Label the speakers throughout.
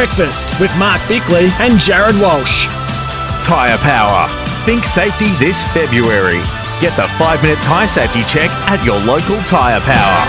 Speaker 1: Breakfast with Mark Bickley and Jared Walsh.
Speaker 2: Tyre Power. Think safety this February. Get the five minute tyre safety check at your local Tyre Power.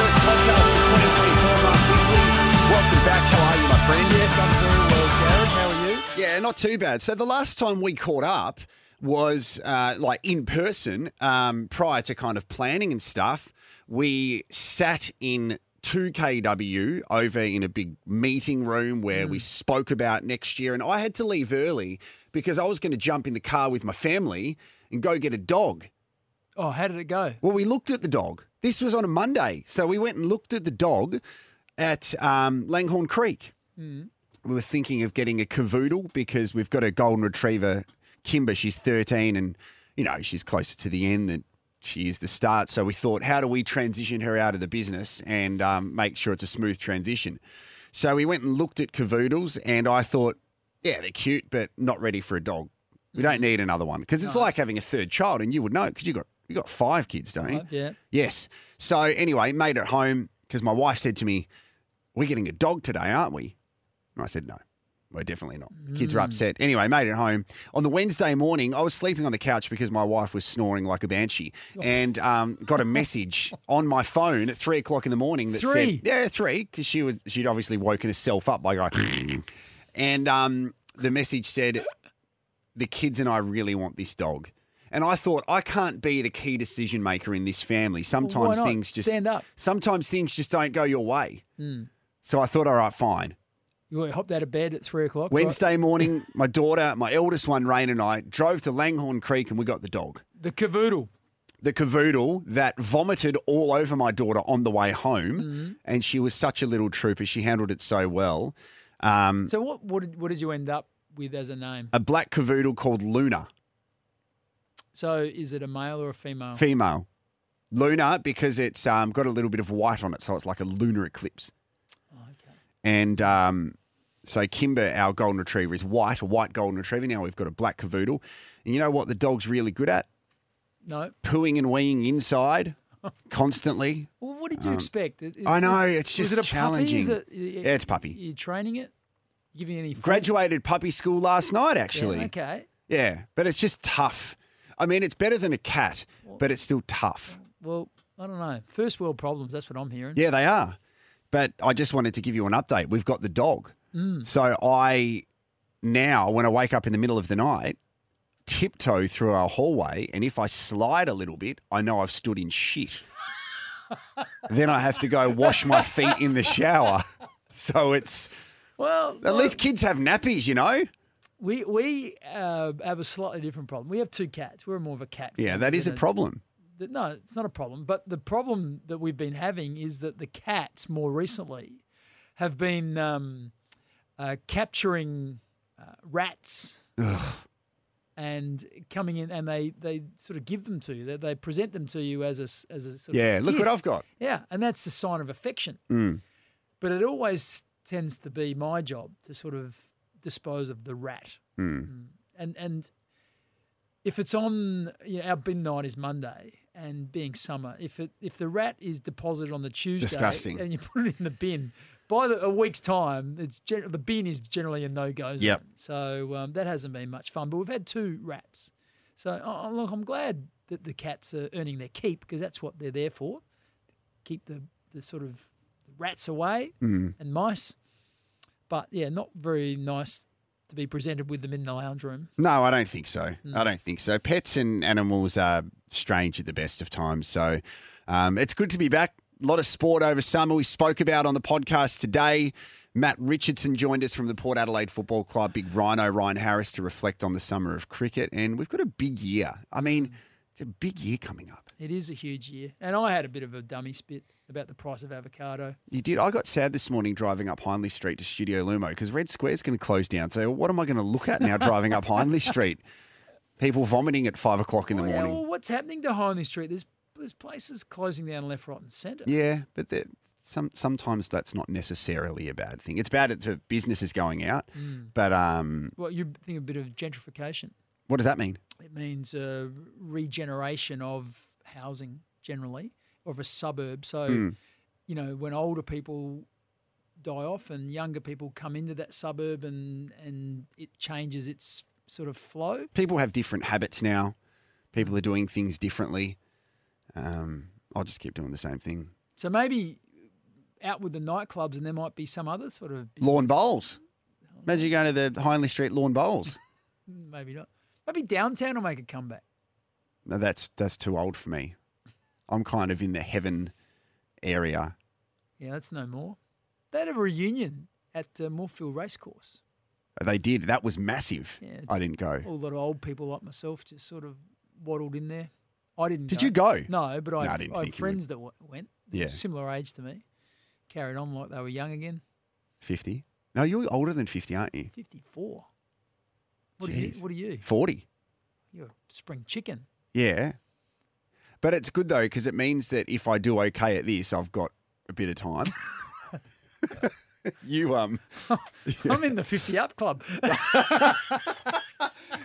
Speaker 3: First podcast for 2024, Mark Bickley. Welcome back. How are you, my friend?
Speaker 4: Yes, I'm very well, Jared. How are you?
Speaker 3: Yeah, not too bad. So the last time we caught up was uh, like in person um, prior to kind of planning and stuff. We sat in 2KW over in a big meeting room where we spoke about next year. And I had to leave early because I was going to jump in the car with my family and go get a dog.
Speaker 4: Oh, how did it go?
Speaker 3: Well, we looked at the dog. This was on a Monday. So we went and looked at the dog at um, Langhorne Creek. We were thinking of getting a cavoodle because we've got a golden retriever, Kimber. She's 13 and, you know, she's closer to the end than she is the start. So we thought, how do we transition her out of the business and um, make sure it's a smooth transition? So we went and looked at cavoodles and I thought, yeah, they're cute, but not ready for a dog. We don't need another one because it's like having a third child, and you would know because you got you got five kids, don't you?
Speaker 4: Five, yeah.
Speaker 3: Yes. So anyway, made it home because my wife said to me, "We're getting a dog today, aren't we?" And I said, "No, we're definitely not." Kids are upset. Anyway, made it home on the Wednesday morning. I was sleeping on the couch because my wife was snoring like a banshee, and um, got a message on my phone at three o'clock in the morning that
Speaker 4: Three?
Speaker 3: said, "Yeah, three, because she was she'd obviously woken herself up by going." And um, the message said, The kids and I really want this dog. And I thought, I can't be the key decision maker in this family. Sometimes
Speaker 4: not?
Speaker 3: things just
Speaker 4: Stand up.
Speaker 3: sometimes things just don't go your way. So I thought, all right, fine.
Speaker 4: You hopped out of bed at three o'clock. right?
Speaker 3: Wednesday morning, my daughter, my eldest one, Rain, and I drove to Langhorne Creek and we got the dog.
Speaker 4: The cavoodle.
Speaker 3: The cavoodle that vomited all over my daughter on the way home.
Speaker 4: Mm-hmm.
Speaker 3: And she was such a little trooper. She handled it so well. Um,
Speaker 4: So what? What did, what did you end up with as a name?
Speaker 3: a black cavoodle called Luna.
Speaker 4: So is it a male or a female?
Speaker 3: Female. Luna, because it's um, got a little bit of white on it, so it's like a lunar eclipse. And um, so Kimber, our golden retriever, is white, a white golden retriever. Now we've got a black cavoodle. And you know what the dog's really good at?
Speaker 4: No.
Speaker 3: Pooing and weeing inside constantly.
Speaker 4: Well, what did you expect? It-
Speaker 3: Um, I know, it's just
Speaker 4: it a Puppy?
Speaker 3: challenging.
Speaker 4: Is it,
Speaker 3: Yeah, it's puppy.
Speaker 4: You're training it? Giving any?
Speaker 3: Graduated puppy school last night,
Speaker 4: Yeah,
Speaker 3: actually.
Speaker 4: okay.
Speaker 3: Yeah, but it's just tough. I mean, it's better than a cat, but it's still tough.
Speaker 4: Well, I don't know. First world problems. That's what I'm hearing.
Speaker 3: Yeah, they are. But I just wanted to give you an update. We've got the dog. So I now, when I wake up in the middle of the night, tiptoe through our hallway, and if I slide a little bit, I know I've stood in shit. then I have to go wash my feet in the shower. So it's
Speaker 4: Well,
Speaker 3: at least kids have nappies, you know.
Speaker 4: we we uh, have a slightly different problem. We have two cats. We're more of a cat.
Speaker 3: Yeah, that is a problem.
Speaker 4: That- no, it's not a problem. But the problem that we've been having is that the cats more recently have been um, uh, capturing uh, rats and coming in, and they, they sort of give them to you. They, they present them to you as a as a sort
Speaker 3: Yeah,
Speaker 4: of
Speaker 3: look what. I've got.
Speaker 4: Yeah, and that's a sign of affection.
Speaker 3: Mm.
Speaker 4: But it always tends to be my job to sort of dispose of the rat.
Speaker 3: Mm.
Speaker 4: And and if it's on, you know, our bin night is Monday, and being summer, if it if the rat is deposited on the Tuesday
Speaker 3: Disgusting.
Speaker 4: and you put it in the bin, by the, a week's time, it's gen- the bin is generally a no go zone.
Speaker 3: Yep.
Speaker 4: So um, that hasn't been much fun. But we've had two rats, so oh, look, I'm glad that the cats are earning their keep because that's what they're there for, keep the the sort of rats away
Speaker 3: Mm.
Speaker 4: and mice. But yeah, not very nice to be presented with them in the lounge room.
Speaker 3: No, I don't think so.
Speaker 4: Hmm.
Speaker 3: I don't think so. Pets and animals are strange at the best of times. So um, it's good to be back. A lot of sport over summer. We spoke about on the podcast today. Matt Richardson joined us from the Port Adelaide Football Club, big Rhino Ryan Harris, to reflect on the summer of cricket. And we've got a big year. I mean, it's a big year coming up.
Speaker 4: It is a huge year. And I had a bit of a dummy spit about the price of avocado.
Speaker 3: You did. I got sad this morning driving up Hindley Street to Studio Lumo because Red Square's going to close down. So what am I going to look at now driving up Hindley Street? People vomiting at five o'clock in the
Speaker 4: Oh, yeah,
Speaker 3: morning.
Speaker 4: well, what's happening to Hindley Street? There's there's places closing down left, right, and centre.
Speaker 3: Yeah, but some sometimes that's not necessarily a bad thing. It's bad for businesses going out,
Speaker 4: Mm.
Speaker 3: but um,
Speaker 4: Well, you think a bit of gentrification.
Speaker 3: What does that mean?
Speaker 4: It means uh, regeneration of housing generally, of a suburb. So,
Speaker 3: Hmm.
Speaker 4: you know, when older people die off and younger people come into that suburb and and it changes its sort of flow.
Speaker 3: People have different habits now. People are doing things differently. Um, I'll just keep doing the same thing.
Speaker 4: So maybe out with the nightclubs and there might be some other sort of business.
Speaker 3: Lawn bowls. Imagine you going to the Hindley Street lawn bowls.
Speaker 4: Maybe not. Maybe downtown will make a comeback.
Speaker 3: No, that's that's too old for me. I'm kind of in the heaven area.
Speaker 4: Yeah, that's no more. They had a reunion at uh, Moorfield Racecourse.
Speaker 3: They did. That was massive.
Speaker 4: Yeah,
Speaker 3: I didn't go.
Speaker 4: A lot of old people like myself just sort of waddled in there. I didn't.
Speaker 3: Did you go?
Speaker 4: No, but I,
Speaker 3: No, I didn't
Speaker 4: I have
Speaker 3: think you would.
Speaker 4: friends that w- went.
Speaker 3: Yeah.
Speaker 4: similar age to me. Carried on like they were young again.
Speaker 3: 50. No, you're older than 50, aren't you?
Speaker 4: Fifty-four. What are you? What are you?
Speaker 3: 40.
Speaker 4: You're a spring chicken.
Speaker 3: Yeah. But it's good though because it means that if I do okay at this, I've got a bit of time. you um
Speaker 4: I'm in the fifty up club.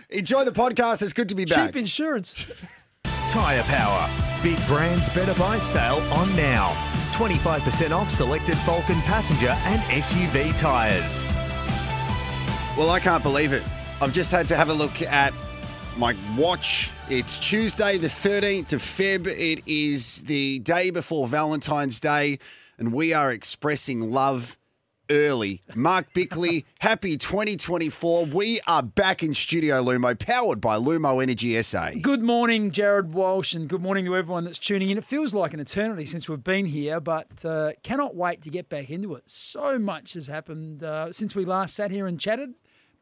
Speaker 3: enjoy the podcast. It's good to be back.
Speaker 4: Cheap insurance.
Speaker 2: Tyre Power. Big brands better buy sale on now. 25% off selected Falken passenger and SUV tyres.
Speaker 3: Well, I can't believe it. I've just had to have a look at my watch. It's Tuesday, the 13th of Feb. It is the day before Valentine's Day, and we are expressing love early. Mark Bickley, happy 2024. We are back in Studio Lumo, powered by Lumo Energy SA.
Speaker 4: Good morning, Jared Walsh, and good morning to everyone that's tuning in. It feels like an eternity since we've been here, but uh, cannot wait to get back into it. So much has happened uh, since we last sat here and chatted,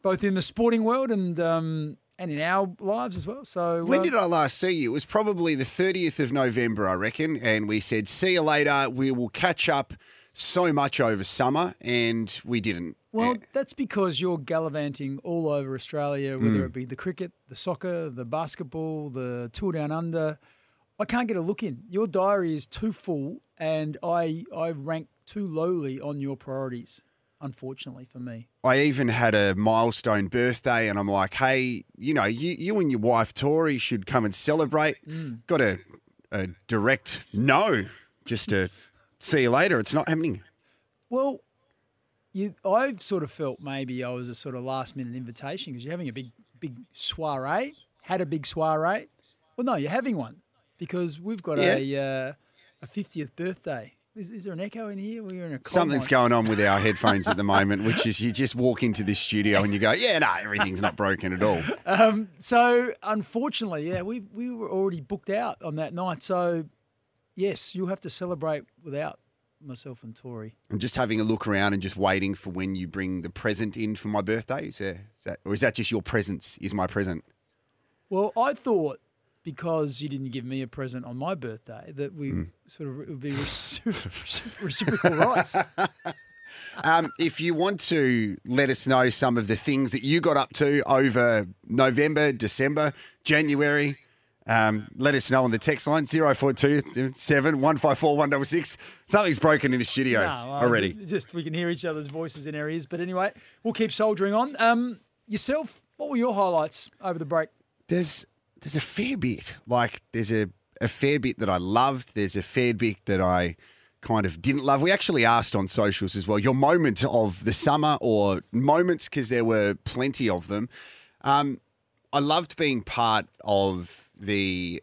Speaker 4: both in the sporting world and um, and in our lives as well. So
Speaker 3: When
Speaker 4: uh,
Speaker 3: did I last see you? It was probably the 30th of November, I reckon. And we said, see you later. We will catch up so much over summer. And we didn't.
Speaker 4: Well, that's because you're gallivanting all over Australia, whether it be the cricket, the soccer, the basketball, the tour down under. I can't get a look in. Your diary is too full, and I I rank too lowly on your priorities. Unfortunately for me,
Speaker 3: I even had a milestone birthday, and I'm like, hey, you know, you, you and your wife, Tori, should come and celebrate. Got a, a direct no, just to see you later. It's not happening.
Speaker 4: well, you I've sort of felt maybe I was a sort of last minute invitation because you're having a big big soiree. Had a big soiree. Well, no, you're having one because we've got a uh, a 50th birthday. Is, is there an echo in here? We're in a
Speaker 3: Something's
Speaker 4: mine.
Speaker 3: going on with our headphones at the moment, which is you just walk into this studio and you go, yeah, no, everything's not broken at all.
Speaker 4: Um, so unfortunately, yeah, we we were already booked out on that night. So yes, you'll have to celebrate without myself and Tori.
Speaker 3: I'm just having a look around and just waiting for when you bring the present in for my birthday. Is, there, is that, or is that just your presence? Is my present?
Speaker 4: Well, I thought because you didn't give me a present on my birthday that we sort of it would be reciprocal rights.
Speaker 3: Um, if you want to let us know some of the things that you got up to over November, December, January, um, let us know on the text line 042 7 154 166. Something's broken in the studio
Speaker 4: No, I-
Speaker 3: already.
Speaker 4: Just we can hear each other's voices in our ears. But anyway, we'll keep soldiering on. Um, yourself, what were your highlights over the break?
Speaker 3: There's there's a fair bit. Like there's a, a fair bit that I loved. There's a fair bit that I kind of didn't love. We actually asked on socials as well your moment of the summer or moments because there were plenty of them. Um, I loved being part of the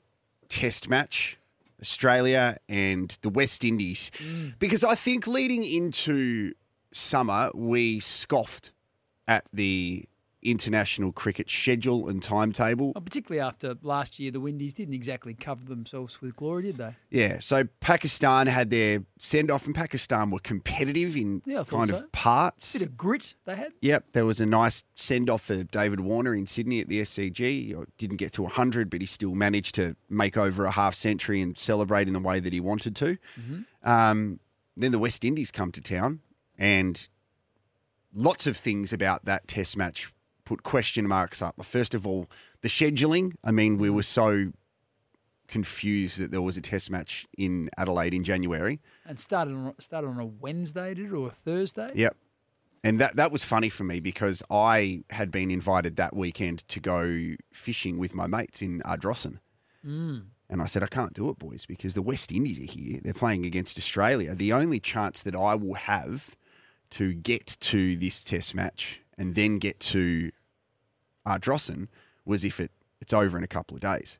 Speaker 3: test match, Australia and the West Indies, because I think leading into summer, we scoffed at the international cricket schedule and timetable.
Speaker 4: Oh, particularly after last year, the Windies didn't exactly cover themselves with glory, did they?
Speaker 3: Yeah, so Pakistan had their send off, and Pakistan were competitive in
Speaker 4: Yeah,
Speaker 3: kind
Speaker 4: so.
Speaker 3: of parts.
Speaker 4: A Bit of grit they had.
Speaker 3: Yep, there was a nice send off for David Warner in Sydney at the SCG. Didn't get to 100, but he still managed to make over a half century and celebrate in the way that he wanted to. Um, then the West Indies come to town, and lots of things about that test match put question marks up. First of all, the scheduling. I mean, we were so confused that there was a test match in Adelaide in January.
Speaker 4: And started on started on a Wednesday, did it, or a Thursday?
Speaker 3: Yep. And that, that was funny for me because I had been invited that weekend to go fishing with my mates in Ardrossan. Mm. And I said, I can't do it, boys, because the West Indies are here. They're playing against Australia. The only chance that I will have to get to this test match and then get to Ardrossan was if it, it's over in a couple of days.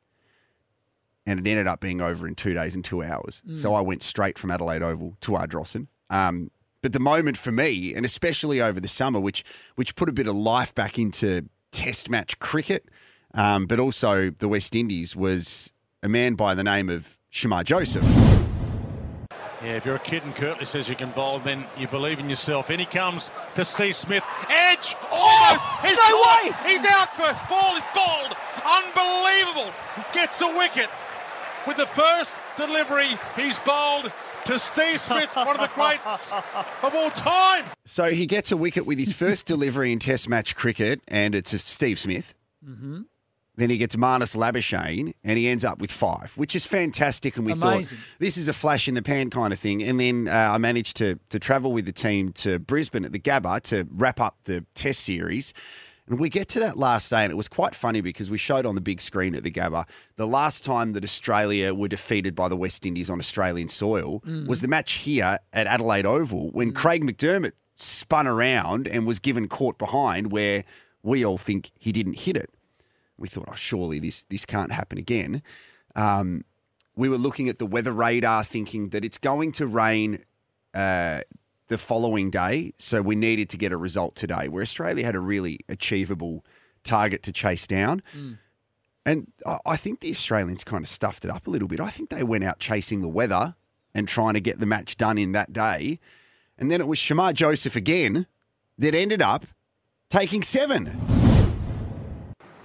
Speaker 3: And it ended up being over in two days and two hours. So I went straight from Adelaide Oval to Ardrossan. Um, but the moment for me, and especially over the summer, which which put a bit of life back into Test match cricket, um, but also the West Indies, was a man by the name of Shamar Joseph.
Speaker 5: Yeah, if you're a kid and Kirtley says you can bowl, then you believe in yourself. In he comes to Steve Smith. Edge! Almost! He's
Speaker 4: No way!
Speaker 5: He's out first. Ball is bowled. Unbelievable. Gets a wicket. With the first delivery, he's bowled to Steve Smith, one of the greats of all time.
Speaker 3: So he gets a wicket with his first delivery in Test match cricket, and it's a Steve Smith. Mm-hmm. Then he gets Marnus Labuschagne, and he ends up with five, which is fantastic. And we
Speaker 4: Amazing.
Speaker 3: thought this is a flash in the pan kind of thing. And then uh, I managed to to travel with the team to Brisbane at the Gabba to wrap up the Test series. And we get to that last day, and it was quite funny because we showed on the big screen at the Gabba the last time that Australia were defeated by the West Indies on Australian soil was the match here at Adelaide Oval when Craig McDermott spun around and was given caught behind where we all think he didn't hit it. We thought, oh, surely this this can't happen again. Um, we were looking at the weather radar, thinking that it's going to rain uh, the following day, so we needed to get a result today. Where Australia had a really achievable target to chase down. And I- I think the Australians kind of stuffed it up a little bit. I think they went out chasing the weather and trying to get the match done in that day. And then it was Shamar Joseph again that ended up taking seven.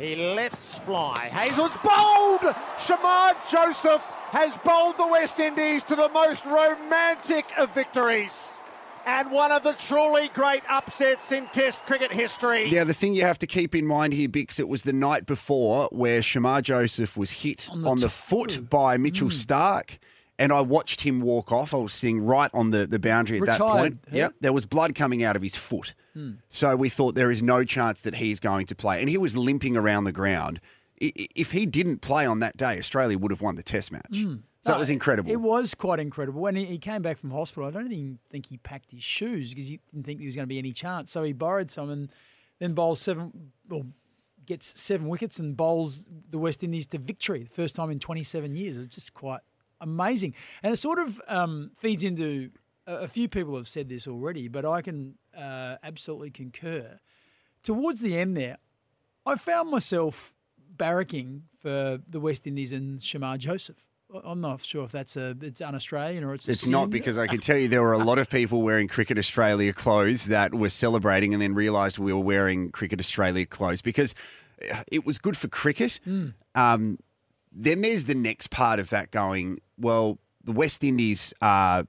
Speaker 6: He lets fly. Hazel's bowled. Shamar Joseph has bowled the West Indies to the most romantic of victories. And one of the truly great upsets in Test cricket history.
Speaker 3: Now, the thing you have to keep in mind here, Bix, it was the night before where Shamar Joseph was hit on
Speaker 4: On
Speaker 3: the,
Speaker 4: the
Speaker 3: foot
Speaker 4: toe.
Speaker 3: by Mitchell mm. Starc. And I watched him walk off. I was sitting right on the, the boundary at that point.
Speaker 4: huh?
Speaker 3: Yep. There was blood coming out of his foot. So we thought there is no chance that he's going to play. And he was limping around the ground. If he didn't play on that day, Australia would have won the test match. So
Speaker 4: No,
Speaker 3: it was incredible.
Speaker 4: It was quite incredible. When he, he came back from hospital, I don't even think he packed his shoes because he didn't think there was going to be any chance. So he borrowed some and then bowls seven, or gets seven wickets and bowls the West Indies to victory, the first time in 27 years. It was just quite amazing. And it sort of um, feeds into a, few people have said this already, but I can uh, absolutely concur. Towards the end there, I found myself barracking for the West Indies and Shamar Joseph. I'm not sure if that's a it's un-Australian or it's a
Speaker 3: It's not because I can tell you there were a lot of people wearing Cricket Australia clothes that were celebrating and then realised we were wearing Cricket Australia clothes because uh, it was good for cricket. Um, then there's the next part of that going, well, the West Indies are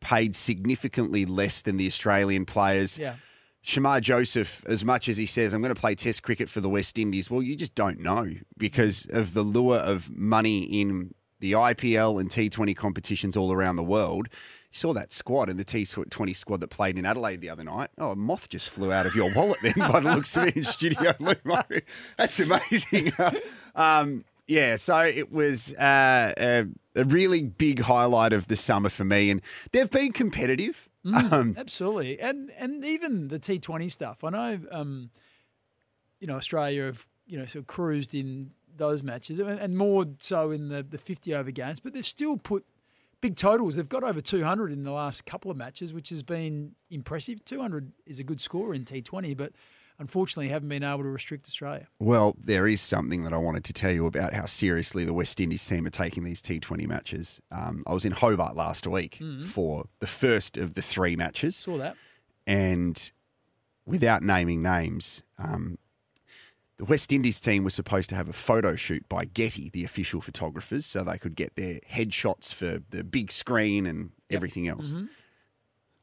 Speaker 3: paid significantly less than the Australian players.
Speaker 4: yeah.
Speaker 3: Shamar Joseph, as much as he says, I'm going to play Test cricket for the West Indies, well, you just don't know because of the lure of money in the IPL and T20 competitions all around the world. You saw that squad and the T20 squad that played in Adelaide the other night. Oh, a moth just flew out of your wallet then by the looks of it in Studio That's amazing. um, yeah, so it was uh, a, a really big highlight of the summer for me. And they've been competitive. Um,
Speaker 4: Absolutely, and and even the T20 stuff. I know, um, you know, Australia have you know sort of cruised in those matches, and and more so in the the 50 over games. But they've still put big totals. They've got over 200 in the last couple of matches, which has been impressive. 200 is a good score in T20, but unfortunately haven't been able to restrict Australia.
Speaker 3: Well, there is something that I wanted to tell you about how seriously the West Indies team are taking these T20 matches. Um, I was in Hobart last week for the first of the three matches,
Speaker 4: Saw that.
Speaker 3: and without naming names, um, the West Indies team was supposed to have a photo shoot by Getty, the official photographers, so they could get their headshots for the big screen and everything else.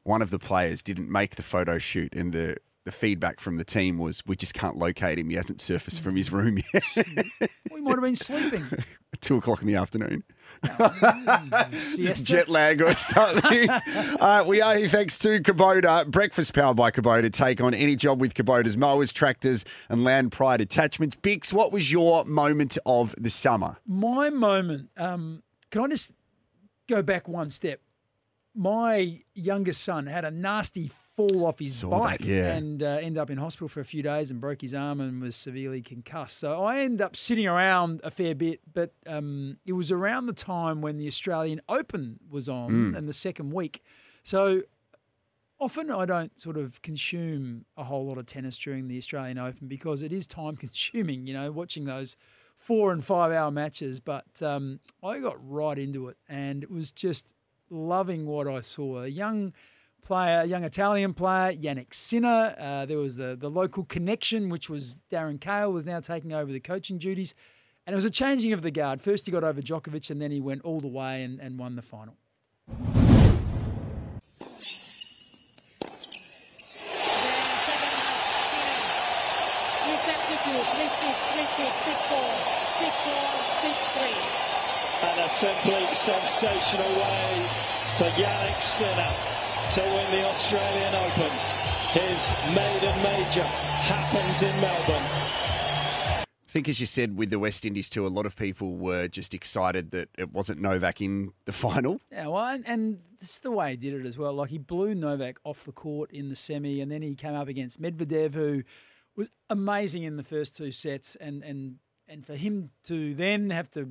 Speaker 3: One of the players didn't make the photo shoot, and the the feedback from the team was, "We just can't locate him. He hasn't surfaced from his room yet."
Speaker 4: We might have been sleeping.
Speaker 3: Two o'clock in the afternoon.
Speaker 4: Siesta.
Speaker 3: jet lag or something. uh, we are here thanks to Kubota. Breakfast powered by Kubota. Take on any job with Kubota's mowers, tractors, and land pride attachments. Bix, what was your moment of the summer?
Speaker 4: My moment. Um, can I just go back one step? My youngest son had a nasty fall off his
Speaker 3: Saw
Speaker 4: bike
Speaker 3: that, yeah.
Speaker 4: and uh, ended up in hospital for a few days and broke his arm and was severely concussed. So I ended up sitting around a fair bit, but um, it was around the time when the Australian Open was on
Speaker 3: Mm.
Speaker 4: and the second week. So often I don't sort of consume a whole lot of tennis during the Australian Open because it is time consuming, you know, watching those four and five hour matches. But um, I got right into it and it was just loving what I saw. A young player, a young Italian player, Jannik Sinner. Uh, there was the, the local connection, which was Darren Cahill was now taking over the coaching duties. And it was a changing of the guard. First he got over Djokovic and then he went all the way and, and won the final.
Speaker 7: Six, six, six four, six four, six three.
Speaker 8: And a simply sensational way for Jannik Sinner to win the Australian Open. His maiden major happens in Melbourne.
Speaker 3: I think, as you said, with the West Indies too, a lot of people were just excited that it wasn't Novak in the final.
Speaker 4: Yeah, well, and, and this is the way he did it as well. Like he blew Novak off the court in the semi, and then he came up against Medvedev, who was amazing in the first two sets, and and and for him to then have to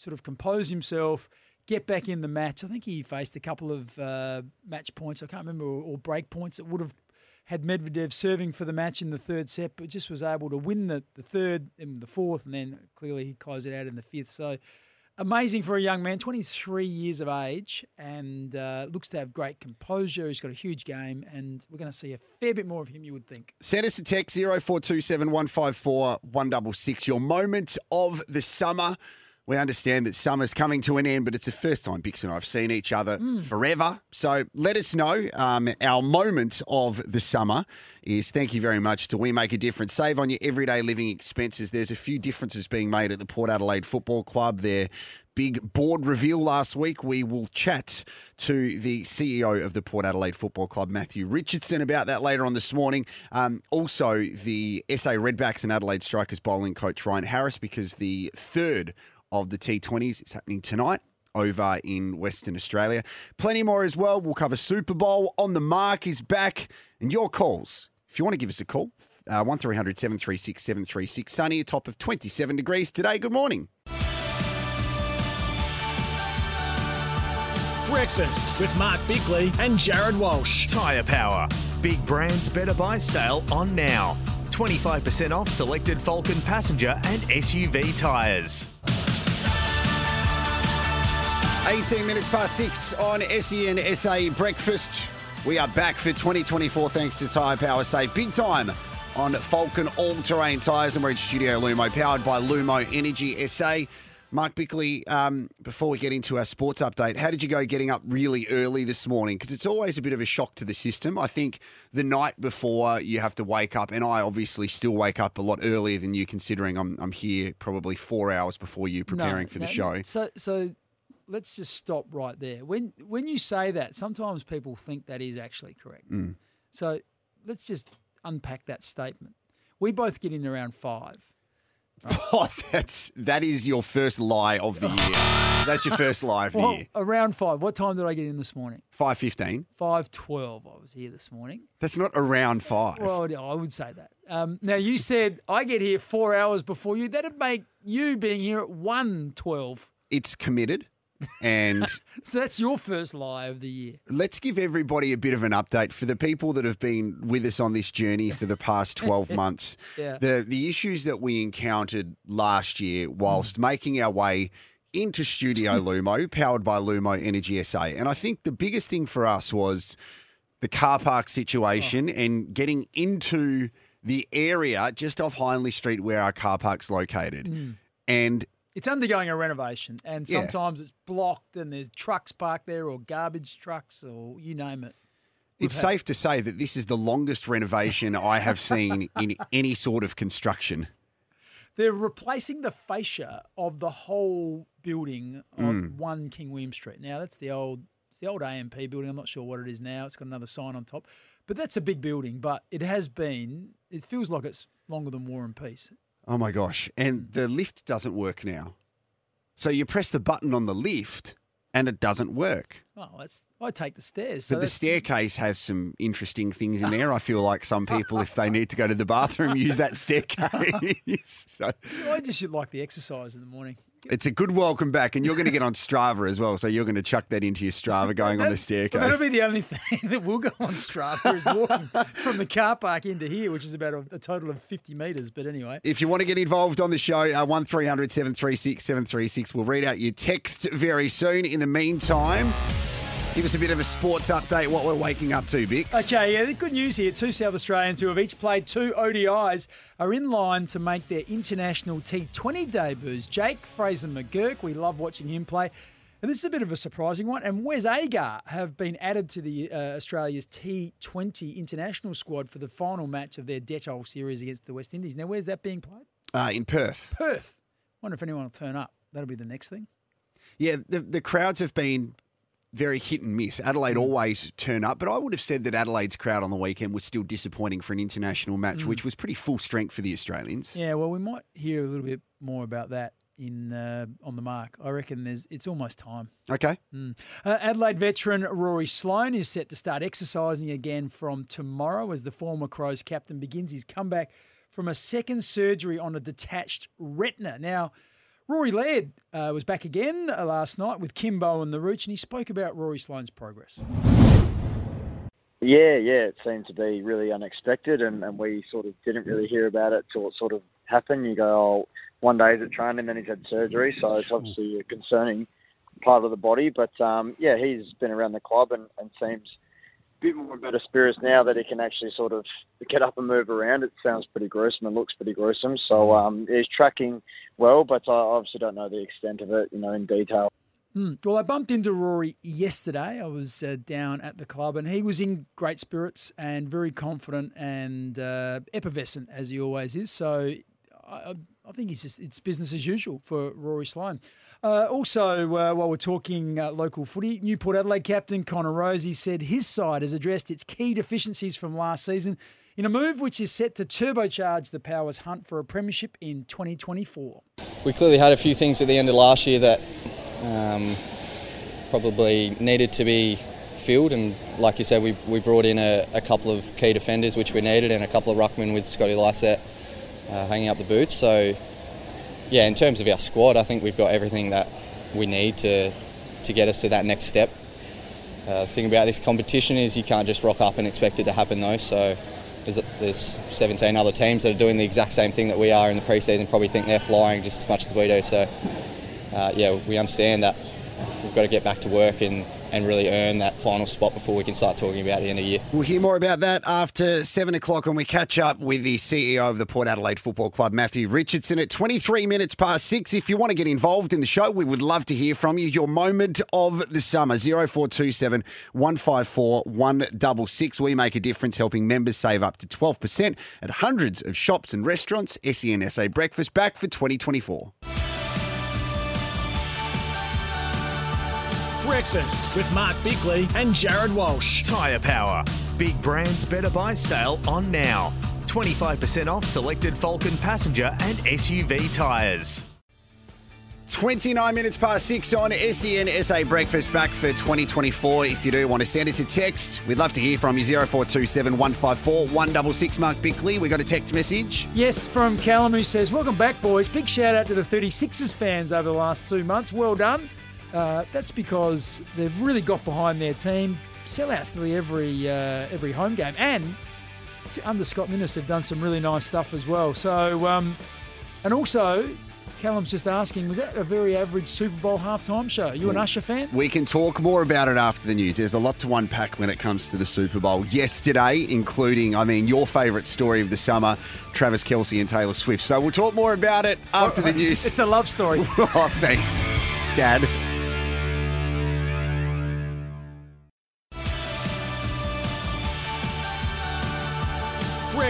Speaker 4: sort of compose himself, get back in the match. I think he faced a couple of uh, match points. I can't remember or, or break points that would have had Medvedev serving for the match in the third set, but just was able to win the, the third and the fourth, and then clearly he closed it out in the fifth. So amazing for a young man, 23 years of age, and uh, looks to have great composure. He's got a huge game, and we're going to see a fair bit more of him, you would think.
Speaker 3: Send us a text 0427 154 166. Your moment of the summer. We understand that summer's coming to an end, but it's the first time Bix and I have seen each other forever. So let us know. Um, our moment of the summer is thank you very much to We Make a Difference. Save on your everyday living expenses. There's a few differences being made at the Port Adelaide Football Club. Their big board reveal last week. We will chat to the CEO of the Port Adelaide Football Club, Matthew Richardson, about that later on this morning. Um, also, the SA Redbacks and Adelaide Strikers bowling coach Ryan Harris, because the third of the T20s is happening tonight over in Western Australia. Plenty more as well. We'll cover Super Bowl. On the Mark is back. And your calls, if you want to give us a call, uh, 1300 736 736. Sunny, a top of 27 degrees today. Good morning.
Speaker 1: Breakfast with Mark Bickley and Jared Walsh.
Speaker 2: Tyre Power. Big brands better buy sale on now. 25% off selected Falken passenger and SUV tyres.
Speaker 3: 18 minutes past six on SEN SA Breakfast. We are back for 2024 thanks to Tyre Power. Save big time on Falken all terrain tyres, and we're in Studio Lumo, powered by Lumo Energy SA. Mark Bickley, um, before we get into our sports update, how did you go getting up really early this morning? Because it's always a bit of a shock to the system. I think the night before you have to wake up, and I obviously still wake up a lot earlier than you, considering I'm, I'm here probably four hours before you preparing
Speaker 4: No,
Speaker 3: for the
Speaker 4: no,
Speaker 3: show.
Speaker 4: So, so let's just stop right there. When when you say that, sometimes people think that is actually correct.
Speaker 3: Mm.
Speaker 4: So let's just unpack that statement. We both get in around five.
Speaker 3: Oh, that's that is your first lie of the year. That's your first lie of the
Speaker 4: Well,
Speaker 3: year.
Speaker 4: around five. What time did I get in this morning?
Speaker 3: Five fifteen.
Speaker 4: Five twelve. I was here this morning.
Speaker 3: That's not around five.
Speaker 4: Well, I would say that. Um, now you said I get here four hours before you. That'd make you being here at one twelve.
Speaker 3: it's committed, and
Speaker 4: So that's your first lie of the year.
Speaker 3: let's give everybody a bit of an update for the people that have been with us on this journey for the past twelve months.
Speaker 4: Yeah.
Speaker 3: The the issues that we encountered last year whilst mm. making our way into Studio Lumo, powered by Lumo Energy SA, and I think the biggest thing for us was the car park situation oh. and getting into the area just off Hindley Street where our car park's located. Mm. And
Speaker 4: It's undergoing a renovation, and
Speaker 3: Yeah.
Speaker 4: sometimes it's blocked, and there's trucks parked there, or garbage trucks, or you name it.
Speaker 3: it's safe to say that this is the longest renovation I have seen in any sort of construction.
Speaker 4: They're replacing the fascia of the whole building on mm. One King William Street. Now that's the old, it's the old AMP building. I'm not sure what it is now. It's got another sign on top, but that's a big building. But it has been. It feels like it's longer than War and Peace.
Speaker 3: Oh my gosh. And the lift doesn't work now. So you press the button on the lift and it doesn't work.
Speaker 4: Oh, that's I take the stairs. So
Speaker 3: But the staircase has some interesting things in there. I feel like some people, if they need to go to the bathroom, use that staircase. so
Speaker 4: I just should like the exercise in the morning.
Speaker 3: It's a good welcome back, and you're going to get on Strava as well. So you're going to chuck that into your Strava going on the staircase.
Speaker 4: that'll be the only thing that will go on Strava is walking from the car park into here, which is about a, a total of 50 metres. But anyway,
Speaker 3: If you want to get involved on the show, uh, 1300 736 736. We'll read out your text very soon. In the meantime, give us a bit of a sports update, what we're waking up to, Bix.
Speaker 4: Okay, yeah, the good news here. Two South Australians who have each played two ODIs are in line to make their international T20 debuts. Jake Fraser McGurk, we love watching him play. And this is a bit of a surprising one. And Wes Agar have been added to the uh, Australia's T20 international squad for the final match of their Dettol series against the West Indies. Now, where's that being played?
Speaker 3: Uh, in Perth.
Speaker 4: Perth. Wonder if anyone will turn up. That'll be the next thing.
Speaker 3: Yeah, the, the crowds have been very hit and miss. Adelaide
Speaker 4: Mm.
Speaker 3: always turn up, but I would have said that Adelaide's crowd on the weekend was still disappointing for an international match, which was pretty full strength for the Australians.
Speaker 4: Mm. Yeah, well, we might hear a little bit more about that in uh, on the mark. I reckon there's it's almost time.
Speaker 3: Okay.
Speaker 4: Uh, Adelaide veteran Rory Sloane is set to start exercising again from tomorrow as the former Crows captain begins his comeback from a second surgery on a detached retina. Now, Rory Laird uh, was back again uh, last night with Kimbo and the Rooch, and he spoke about Rory Sloane's progress.
Speaker 9: Yeah, yeah, it seemed to be really unexpected, and, and we sort of didn't really hear about it till it sort of happened. You go, oh, one day he's at training, then he's had surgery, so it's obviously a concerning part of the body. But um, yeah, he's been around the club and, and seems bit more in better spirits now that he can actually sort of get up and move around. It sounds pretty gruesome and looks pretty gruesome. So um, he's tracking well, but I obviously don't know the extent of it, you know, in detail.
Speaker 4: Hmm. Well, I bumped into Rory yesterday. I was uh, down at the club, and he was in great spirits and very confident and uh, effervescent as he always is. So I, I think he's just it's business as usual for Rory Sloane. Uh, also, uh, while we're talking uh, local footy, new Port Adelaide captain Connor Rozee said his side has addressed its key deficiencies from last season in a move which is set to turbocharge the Powers' hunt for a premiership in 2024.
Speaker 10: we clearly had a few things at the end of last year that um, probably needed to be filled. And like you said, we, we brought in a, a couple of key defenders, which we needed, and a couple of ruckmen with Scotty Lycett uh, hanging up the boots. So, yeah, in terms of our squad, I think we've got everything that we need to, to get us to that next step. Uh, the thing about this competition is you can't just rock up and expect it to happen, though. So, there's, there's 17 other teams that are doing the exact same thing that we are in the preseason, probably think they're flying just as much as we do. So, uh, yeah, we understand that we've got to get back to work and, and really earn that final spot before we can start talking about the end of the year.
Speaker 3: We'll hear more about that after seven o'clock when we catch up with the CEO of the Port Adelaide Football Club, Matthew Richardson, at 23 minutes past six. If you want to get involved in the show, we would love to hear from you. Your moment of the summer, 0427 154 166. We make a difference helping members save up to 12% at hundreds of shops and restaurants. SENSA Breakfast back for 2024.
Speaker 1: Breakfast with Mark Bickley and Jared Walsh.
Speaker 2: Tyre Power. Big brands better buy sale on now. 25% off selected Falken passenger and SUV tyres.
Speaker 3: 29 minutes past six on SEN SA Breakfast back for 2024. If you do want to send us a text, we'd love to hear from you. 0427 154 166. Mark Bickley, we got a text message.
Speaker 4: Yes, from Callum who says, Welcome back, boys. Big shout out to the 36ers fans over the last two months. Well done. Uh, that's because they've really got behind their team. Sellouts nearly every uh, every home game, and under Scott Ninnis have done some really nice stuff as well. So, um, and also, Callum's just asking, was that a very average Super Bowl halftime show? You an Usher fan?
Speaker 3: We can talk more about it after the news. There's a lot to unpack when it comes to the Super Bowl. Yesterday, including, I mean, your favourite story of the summer, Travis Kelce and Taylor Swift. So we'll talk more about it after the news.
Speaker 4: It's a love story.
Speaker 3: oh, thanks, Dad.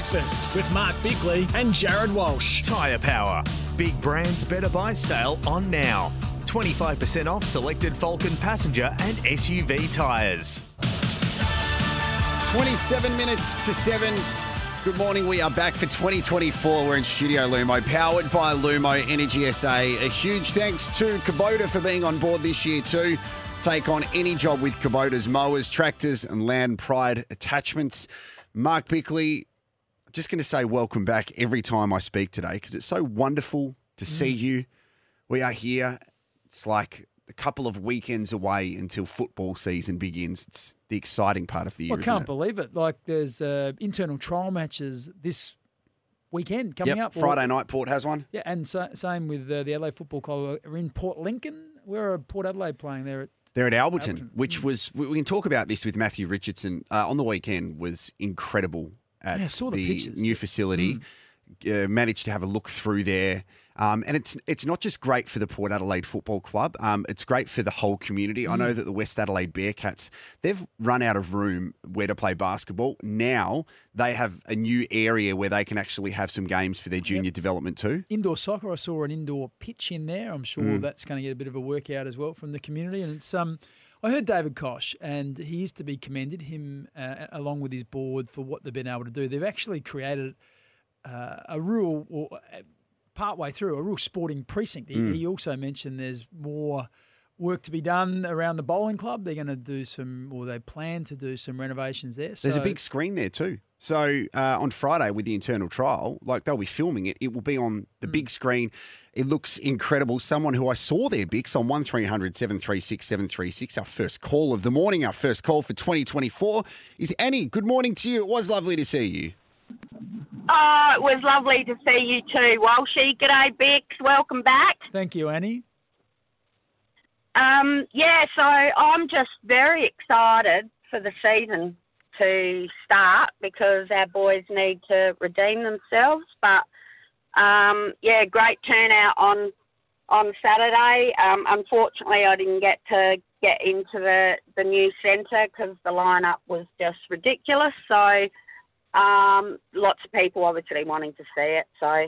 Speaker 1: Breakfast with Mark Bickley and Jared Walsh.
Speaker 2: Tyre Power. Big brands better buy sale on now. 25% off selected Falken passenger and SUV tyres.
Speaker 3: 27 minutes to 7. Good morning. We are back for 2024. We're in Studio Lumo, powered by Lumo Energy SA. A huge thanks to Kubota for being on board this year, too. Take on any job with Kubota's mowers, tractors, and land pride attachments. Mark Bickley, just going to say welcome back every time I speak today because it's so wonderful to see you. We are here. It's like a couple of weekends away until football season begins. It's the exciting part of the year.
Speaker 4: I
Speaker 3: isn't
Speaker 4: can't
Speaker 3: it?
Speaker 4: believe it. Like there's uh, internal trial matches this weekend coming
Speaker 3: Yep,
Speaker 4: up. or-
Speaker 3: Friday night, Port has one.
Speaker 4: Yeah, and so, same with uh, the LA Football Club. We're in Port Lincoln. Where are Port Adelaide playing there? At,
Speaker 3: They're at Alberton,
Speaker 4: Alberton.
Speaker 3: which was we we can talk about this with Matthew Richardson uh, on the weekend was incredible at
Speaker 4: Yeah, I saw the pictures. Mm.
Speaker 3: new facility. Uh, managed to have a look through there. Um, and it's it's not just great for the Port Adelaide Football Club. Um, it's great for the whole community. I
Speaker 4: Mm.
Speaker 3: know that the West Adelaide Bearcats they've run out of room where to play basketball. Now they have a new area where they can actually have some games for their junior development too.
Speaker 4: indoor soccer. I saw an indoor pitch in there. I'm sure
Speaker 3: Mm.
Speaker 4: that's going to get a bit of a workout as well from the community. And it's um, I heard David Koch, and he is to be commended him uh, along with his board for what they've been able to do. They've actually created uh, a real, or uh, partway through, a real sporting precinct. He,
Speaker 3: Mm.
Speaker 4: he also mentioned there's more work to be done around the bowling club. They're going to do some, or they plan to do some renovations there.
Speaker 3: There's a big screen there too. So uh, on Friday with the internal trial, like they'll be filming it, it will be on the
Speaker 4: Mm.
Speaker 3: big screen. It looks incredible. Someone who I saw there, Bix, on 1300 736 736, our first call of the morning, our first call for 2024 is Annie. Good morning to you. It was lovely to see you.
Speaker 11: Oh, it was lovely to see you too, Walshy. G'day, Bix. Welcome back.
Speaker 4: Thank you, Annie.
Speaker 11: Um, yeah, so I'm just very excited for the season to start because our boys need to redeem themselves. But um, yeah, great turnout on on Saturday. Um, unfortunately, I didn't get to get into the the new centre because the lineup was just ridiculous. So um, lots of people obviously wanting to see it. So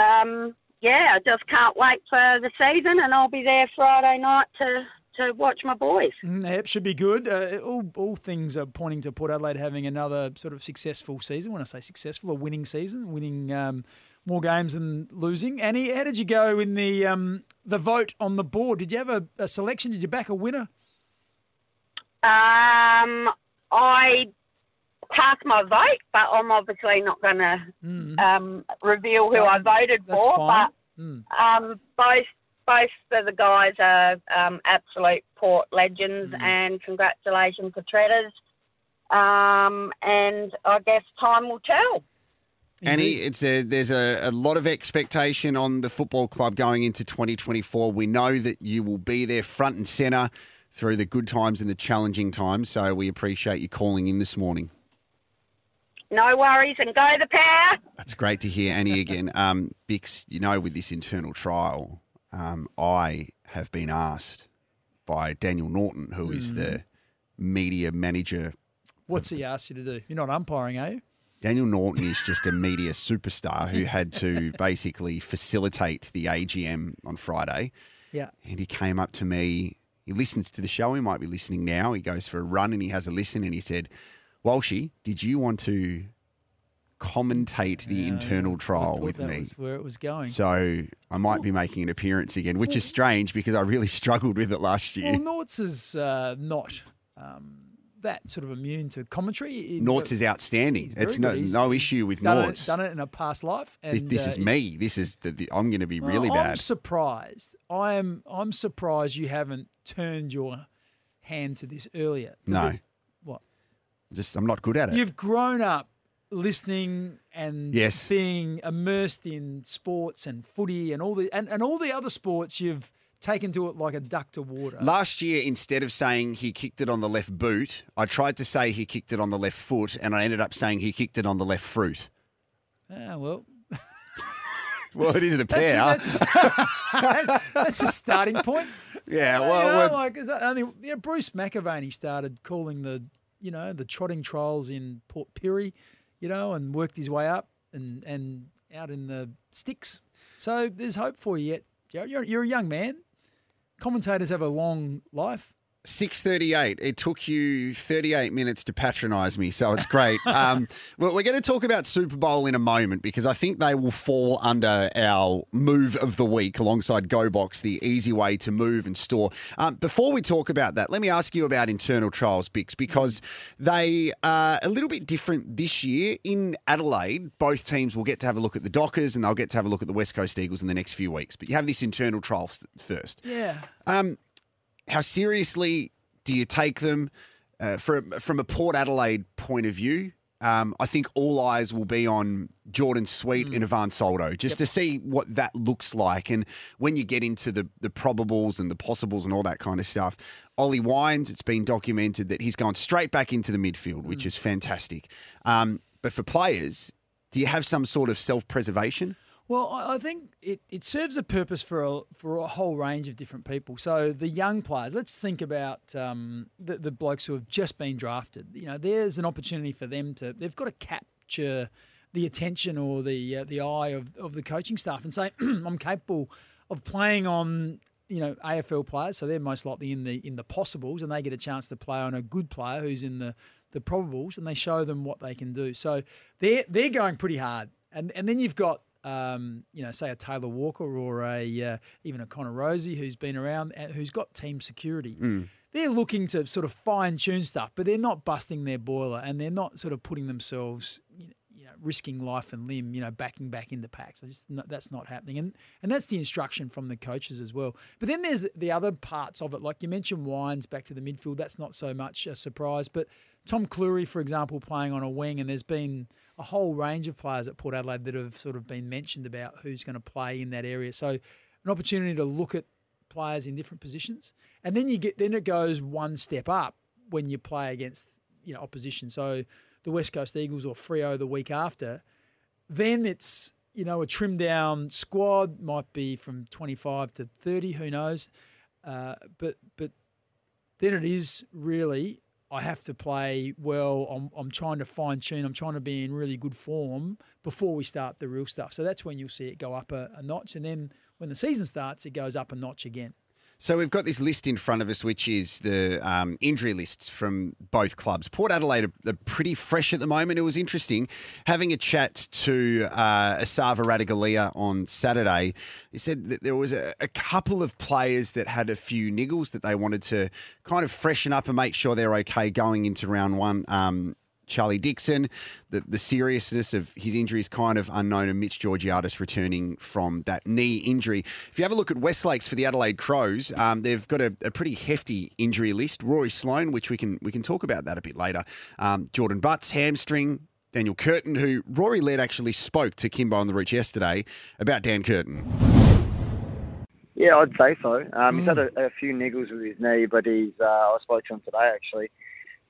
Speaker 11: um, yeah, I just can't wait for the season, and I'll be there Friday night to to watch my boys.
Speaker 4: Mm, Yep, should be good. Uh, all, all things are pointing to Port Adelaide having another sort of successful season. When I say successful, a winning season, winning um, more games than losing. Annie, how did you go in the um, the vote on the board? Did you have a, a selection? Did you back a winner?
Speaker 11: Um, I cast my vote, but I'm obviously not going to um, reveal who I voted
Speaker 4: That's
Speaker 11: for.
Speaker 4: fine. Mm.
Speaker 11: Um, both both of the guys are um, absolute Port legends, and congratulations to Treaders. Um, and I guess time will tell.
Speaker 3: Annie, it's a, there's a, a lot of expectation on the football club going into 2024. We know that you will be there front and centre through the good times and the challenging times. So we appreciate you calling in this morning.
Speaker 11: No worries, and go the Power.
Speaker 3: That's great to hear, Annie, again. Um, Bix, you know, with this internal trial, um, I have been asked by Daniel Norton, who is the media manager.
Speaker 4: What's he asked you to do? You're not umpiring, are you?
Speaker 3: Daniel Norton is just a media superstar who had to basically facilitate the AGM on Friday.
Speaker 4: Yeah.
Speaker 3: And he came up to me. He listens to the show. He might be listening now. He goes for a run and he has a listen and he said, Walshy, did you want to commentate the internal trial with me?
Speaker 4: where it was going.
Speaker 3: So I might be making an appearance again, which is strange because I really struggled with it last year.
Speaker 4: Well, Norts is uh, not um, that sort of immune to commentary.
Speaker 3: Norts is outstanding. It's no,
Speaker 4: good.
Speaker 3: No issue with
Speaker 4: done
Speaker 3: Norts.
Speaker 4: It, done it in a past life.
Speaker 3: This,
Speaker 4: And,
Speaker 3: this
Speaker 4: uh,
Speaker 3: is me. This is the, the I'm going to be
Speaker 4: Well,
Speaker 3: really
Speaker 4: I'm
Speaker 3: bad.
Speaker 4: surprised. I am. I'm surprised you haven't turned your hand to this earlier. To
Speaker 3: No.
Speaker 4: do- what?
Speaker 3: Just I'm not good at it.
Speaker 4: You've grown up listening and
Speaker 3: Yes.
Speaker 4: being immersed in sports and footy and all the and, and all the other sports. You've taken to it like a duck to water.
Speaker 3: Last year, instead of saying he kicked it on the left boot, I tried to say he kicked it on the left foot, and I ended up saying he kicked it on the left fruit.
Speaker 4: Ah, well,
Speaker 3: Well, it is the
Speaker 4: That's,
Speaker 3: Power.
Speaker 4: that's, that's a starting point.
Speaker 3: Yeah,
Speaker 4: You
Speaker 3: well,
Speaker 4: know,
Speaker 3: we're-
Speaker 4: like is that only yeah, Bruce McAvaney started calling the you know the trotting trials in Port Pirie, you know, and worked his way up and and out in the sticks. So there's hope for you yet. You're, you're a young man. Commentators have a long life.
Speaker 3: 6.38. It took you 38 minutes to patronise me, so it's great. um, well, we're going to talk about Super Bowl in a moment because I think they will fall under our move of the week alongside GoBox, the easy way to move and store. Um, before we talk about that, let me ask you about internal trials, Bix, because they are a little bit different this year. In Adelaide, both teams will get to have a look at the Dockers and they'll get to have a look at the West Coast Eagles in the next few weeks. But you have this internal trial first.
Speaker 4: Yeah.
Speaker 3: Um, how seriously do you take them? Uh, from from a Port Adelaide point of view, um, I think all eyes will be on Jordan Sweet and Ivan Soldo just to see what that looks like. And when you get into the the probables and the possibles and all that kind of stuff, Ollie Wines, it's been documented that he's gone straight back into the midfield, which is fantastic. Um, but for players, do you have some sort of self preservation?
Speaker 4: Well, I think it, it serves a purpose for a, for a whole range of different people. So the young players, let's think about um, the, the blokes who have just been drafted. You know, there's an opportunity for them to, they've got to capture the attention or the uh, the eye of, of the coaching staff and say, I'm capable of playing on you know AFL players, so they're most likely in the in the possibles, and they get a chance to play on a good player who's in the the probables, and they show them what they can do. So they're they're going pretty hard, and and then you've got um, you know, say a Taylor Walker or a uh, even a Connor Rozee who's been around, and who's got team security. They're looking to sort of fine tune stuff, but they're not busting their boiler, and they're not sort of putting themselves, you know, you know risking life and limb, you know, backing back into packs. I just not, that's not happening, and and that's the instruction from the coaches as well. But then there's the- the other parts of it, like you mentioned, Wines back to the midfield. That's not so much a surprise, but Tom Cleary, for example, playing on a wing, and there's been a whole range of players at Port Adelaide that have sort of been mentioned about who's going to play in that area. So an opportunity to look at players in different positions, and then you get then it goes one step up when you play against you know opposition. So the West Coast Eagles or Freo the week after, then it's you know a trimmed down squad might be from 25 to 30, who knows, uh, but but then it is really I have to play well. I'm, I'm trying to fine tune. I'm trying to be in really good form before we start the real stuff. So that's when you'll see it go up a, a notch, and then when the season starts, it goes up a notch again.
Speaker 3: So we've got this list in front of us, which is the um, injury lists from both clubs. Port Adelaide are, are pretty fresh at the moment. It was interesting having a chat to uh, Esava Ratugolea on Saturday. He said that there was a, a couple of players that had a few niggles that they wanted to kind of freshen up and make sure they're okay going into round one. Um, Charlie Dixon, the, the seriousness of his injury is kind of unknown, and Mitch Georgiades returning from that knee injury. If you have a look at Westlakes for the Adelaide Crows, um, they've got a, a pretty hefty injury list. Rory Sloane, which we can we can talk about that a bit later. Um, Jordan Butts, hamstring. Daniel Curtin, who Rory Laird actually spoke to Kimbo on the Reach yesterday about Dan Curtin.
Speaker 9: Yeah, I'd say so. Um, He's had a, a few niggles with his knee, but he's. Uh, I spoke to him today actually,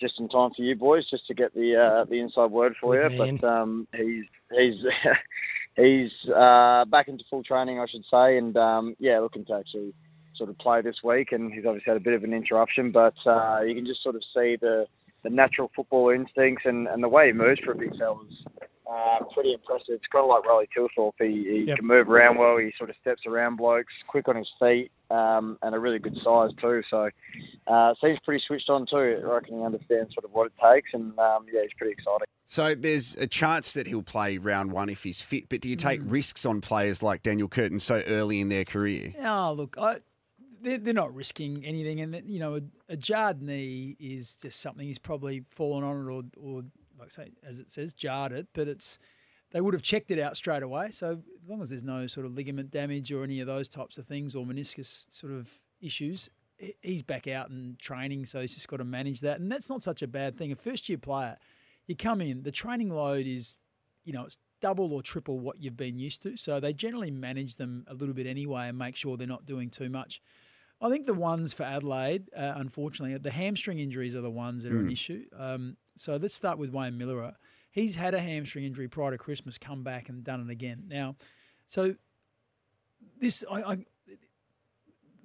Speaker 9: just in time for you boys, just to get the uh, the inside word for
Speaker 12: Good
Speaker 9: you.
Speaker 12: man.
Speaker 9: But um, he's he's he's uh, back into full training, I should say, and um, yeah, looking to actually sort of play this week. And he's obviously had a bit of an interruption, but uh, you can just sort of see the the natural football instincts and, and the way he moves for a big fella is uh, pretty impressive. It's kind of like Riley Thilthorpe. He, he
Speaker 12: Yep.
Speaker 9: can move around well. He sort of steps around blokes, quick on his feet, um, and a really good size too. So uh, seems pretty switched on too. I reckon he understands sort of what it takes, and um, yeah, he's pretty exciting.
Speaker 3: So there's a chance that he'll play round one if he's fit, but do you take risks on players like Daniel Curtin so early in their career?
Speaker 4: Oh, look, I, they're, they're not risking anything. And, you know, a, a jarred knee is just something he's probably fallen on it or, or, like I say, as it says, jarred it, but it's, they would have checked it out straight away. So as long as there's no sort of ligament damage or any of those types of things or meniscus sort of issues, he's back out and training. So he's just got to manage that. And that's not such a bad thing. A first year player, you come in, the training load is, you know, it's double or triple what you've been used to. So they generally manage them a little bit anyway and make sure they're not doing too much. I think the ones for Adelaide, uh, unfortunately, the hamstring injuries are the ones that are an
Speaker 12: Mm.
Speaker 4: issue. Um, so let's start with Wayne Milera. He's had a hamstring injury prior to Christmas, come back and done it again. Now, so this, I, I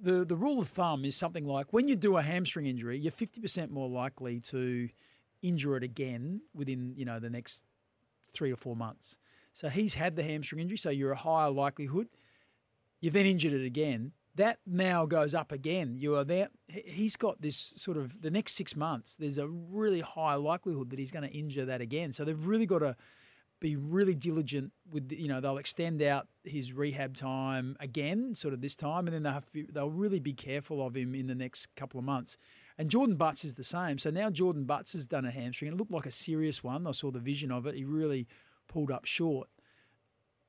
Speaker 4: the the rule of thumb is something like when you do a hamstring injury, you're 50% more likely to injure it again within you know the next three or four months. So he's had the hamstring injury, so you're a higher likelihood. You've then injured it again. That now goes up again. You are there. he- He's got this sort of the next six months. There's a really high likelihood that he's going to injure that again. So they've really got to be really diligent with you know they'll extend out his rehab time again, sort of this time, and then they'll have to be they'll really be careful of him in the next couple of months. And Jordan Butts is the same. So now Jordan Butts has done a hamstring. It looked like a serious one. I saw the vision of it. He really pulled up short.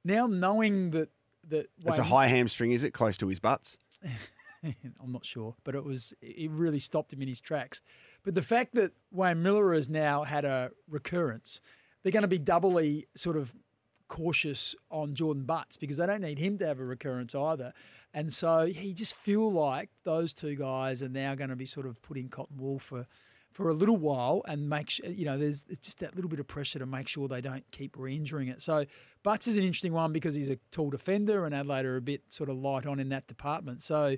Speaker 4: Now knowing that that
Speaker 3: It's a high hamstring, is it? Close to his butts?
Speaker 4: I'm not sure, but it was it really stopped him in his tracks. But the fact that Wayne Milera has now had a recurrence, they're going to be doubly sort of cautious on Jordan Butts because they don't need him to have a recurrence either. And so he just feel like those two guys are now going to be sort of put in cotton wool for for a little while and make sure you know there's it's just that little bit of pressure to make sure they don't keep re-injuring it. So Butts is an interesting one because he's a tall defender and Adelaide are a bit sort of light on in that department. So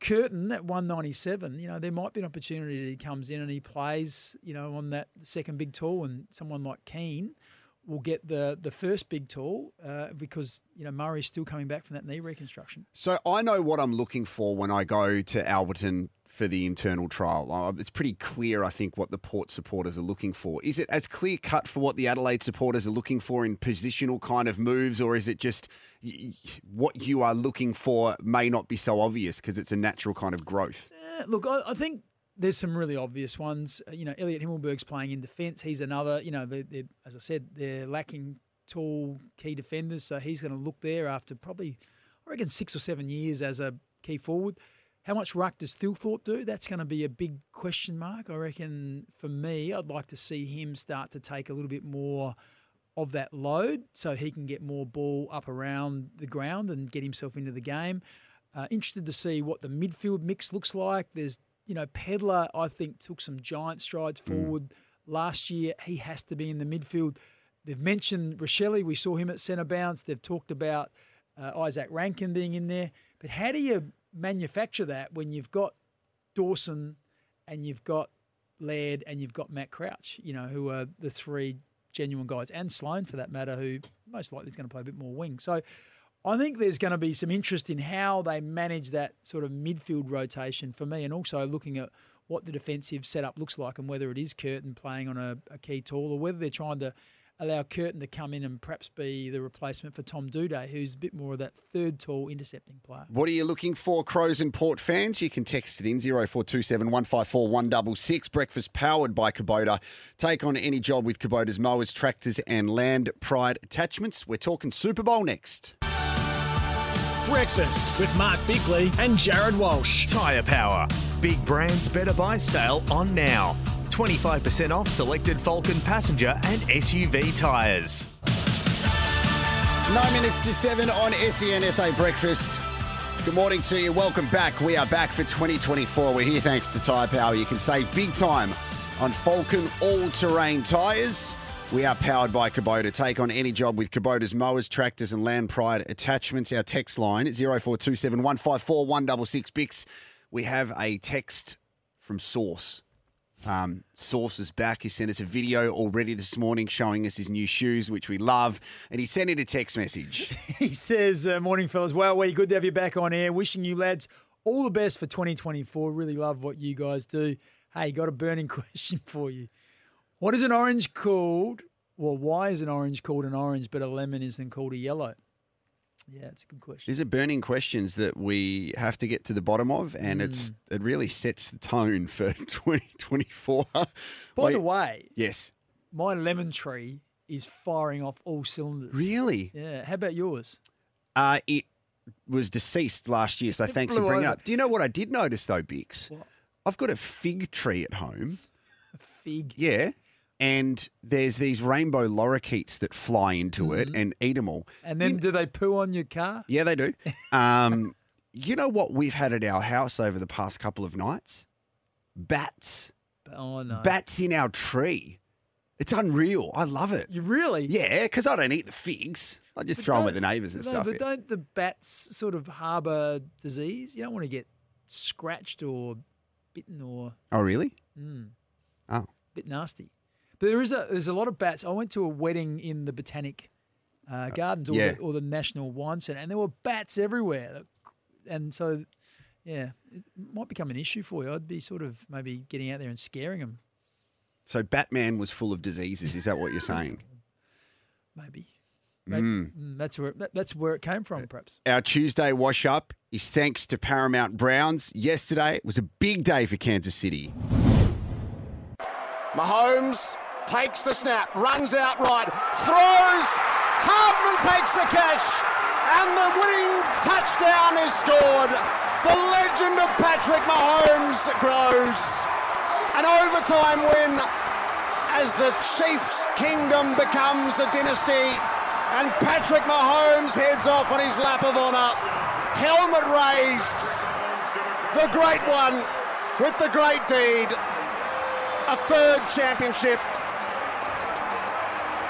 Speaker 4: Curtin at 197, you know, there might be an opportunity that he comes in and he plays, you know, on that second big tall, and someone like Keane will get the the first big tall uh, because you know Murray's still coming back from that knee reconstruction.
Speaker 3: So I know what I'm looking for when I go to Alberton for the internal trial. Uh, It's pretty clear, I think, what the Port supporters are looking for. Is it as clear cut for what the Adelaide supporters are looking for in positional kind of moves, or is it just what you are looking for may not be so obvious because it's a natural kind of growth?
Speaker 4: Uh, look, I, I think there's some really obvious ones. Uh, You know, Elliot Himmelberg's playing in defence. He's another. You know, they're, they're, as I said, they're lacking tall key defenders, so he's going to look there after probably, I reckon, six or seven years as a key forward. How much ruck does Thilthorpe do? That's going to be a big question mark. I reckon for me, I'd like to see him start to take a little bit more of that load so he can get more ball up around the ground and get himself into the game. Uh, interested to see what the midfield mix looks like. There's, you know, Pedlar, I think, took some giant strides forward last year. He has to be in the midfield. They've mentioned Rachele. We saw him at centre bounce. They've talked about uh, Isaac Rankine being in there. But how do you manufacture that when you've got Dawson and you've got Laird and you've got Matt Crouch, you know, who are the three genuine guys, and Sloane for that matter, who most likely is going to play a bit more wing. So I think there's going to be some interest in how they manage that sort of midfield rotation for me, and also looking at what the defensive setup looks like and whether it is Curtin playing on a, a key tall or whether they're trying to allow Curtin to come in and perhaps be the replacement for Tom Doedee, who's a bit more of that third tall intercepting player.
Speaker 3: What are you looking for, Crows and Port fans? You can text it in 0427 154 166. Breakfast powered by Kubota. Take on any job with Kubota's mowers, tractors, and land pride attachments. We're talking Super Bowl next.
Speaker 1: Breakfast with Mark Bickley and Jared Walsh.
Speaker 2: Tyre Power. Big brands better buy sale on now. 25% off selected Falken passenger and SUV tyres.
Speaker 3: Nine minutes to seven on SENSA Breakfast. Good morning to you. Welcome back. We are back for 2024. We're here thanks to Tyre Power. You can save big time on Falken all-terrain tyres. We are powered by Kubota. Take on any job with Kubota's mowers, tractors, and land pride attachments. Our text line 0427 154 166 Bicks. We have a text from Source. Um, Source is back. He sent us a video already this morning showing us his new shoes, which we love. And he sent in a text message.
Speaker 4: He says, uh, Morning, fellas. Well, we're good to have you back on air. Wishing you lads all the best for 2024. Really love what you guys do. Hey, got a burning question for you. What is an orange called? Well, why is an orange called an orange, but a lemon isn't called a yellow? Yeah, it's a good question.
Speaker 3: These are burning questions that we have to get to the bottom of, and it's it really sets the tone for 2024.
Speaker 4: By
Speaker 3: Wait,
Speaker 4: the way,
Speaker 3: yes,
Speaker 4: my lemon tree is firing off all cylinders.
Speaker 3: really,
Speaker 4: Yeah. How about yours?
Speaker 3: uh, it was deceased last year, so
Speaker 4: It
Speaker 3: thanks for bringing it up. Do you know what I did notice though, Bicks?
Speaker 4: What?
Speaker 3: I've got a fig tree at home.
Speaker 4: Fig.
Speaker 3: Yeah. And there's these rainbow lorikeets that fly into it and eat them all.
Speaker 4: And then do they poo on your car?
Speaker 3: Yeah, they do. Um, you know what we've had at our house over the past couple of nights? Bats.
Speaker 4: Oh, no.
Speaker 3: Bats in our tree. It's unreal. I love it.
Speaker 4: You really?
Speaker 3: Yeah, because I don't eat the figs. I just
Speaker 4: But
Speaker 3: throw them at the neighbours and
Speaker 4: no,
Speaker 3: stuff.
Speaker 4: But don't the bats sort of harbour disease? You don't want to get scratched or bitten or
Speaker 3: oh, really?
Speaker 4: mm,
Speaker 3: Oh.
Speaker 4: bit nasty. But there is a there's a lot of bats. I went to a wedding in the Botanic uh, Gardens or,
Speaker 3: yeah.
Speaker 4: the, or the National Wine Centre, and there were bats everywhere. and so yeah, it might become an issue for you. I'd be sort of maybe getting out there and scaring them,
Speaker 3: So Batman was full of diseases. Is that what you're saying?
Speaker 4: maybe. Maybe-
Speaker 3: Mm.
Speaker 4: mm, That's where that, that's where it came from, perhaps.
Speaker 3: Our Tuesday wash up is thanks to Paramount Browns. Yesterday was a big day for Kansas City.
Speaker 6: Mahomes takes the snap, runs out right, throws. Hardman takes the catch, and the winning touchdown is scored. The legend of Patrick Mahomes grows. An overtime win as the Chiefs' kingdom becomes a dynasty, and Patrick Mahomes heads off on his lap of honour. Helmet raised. The great one with the great deed a third championship,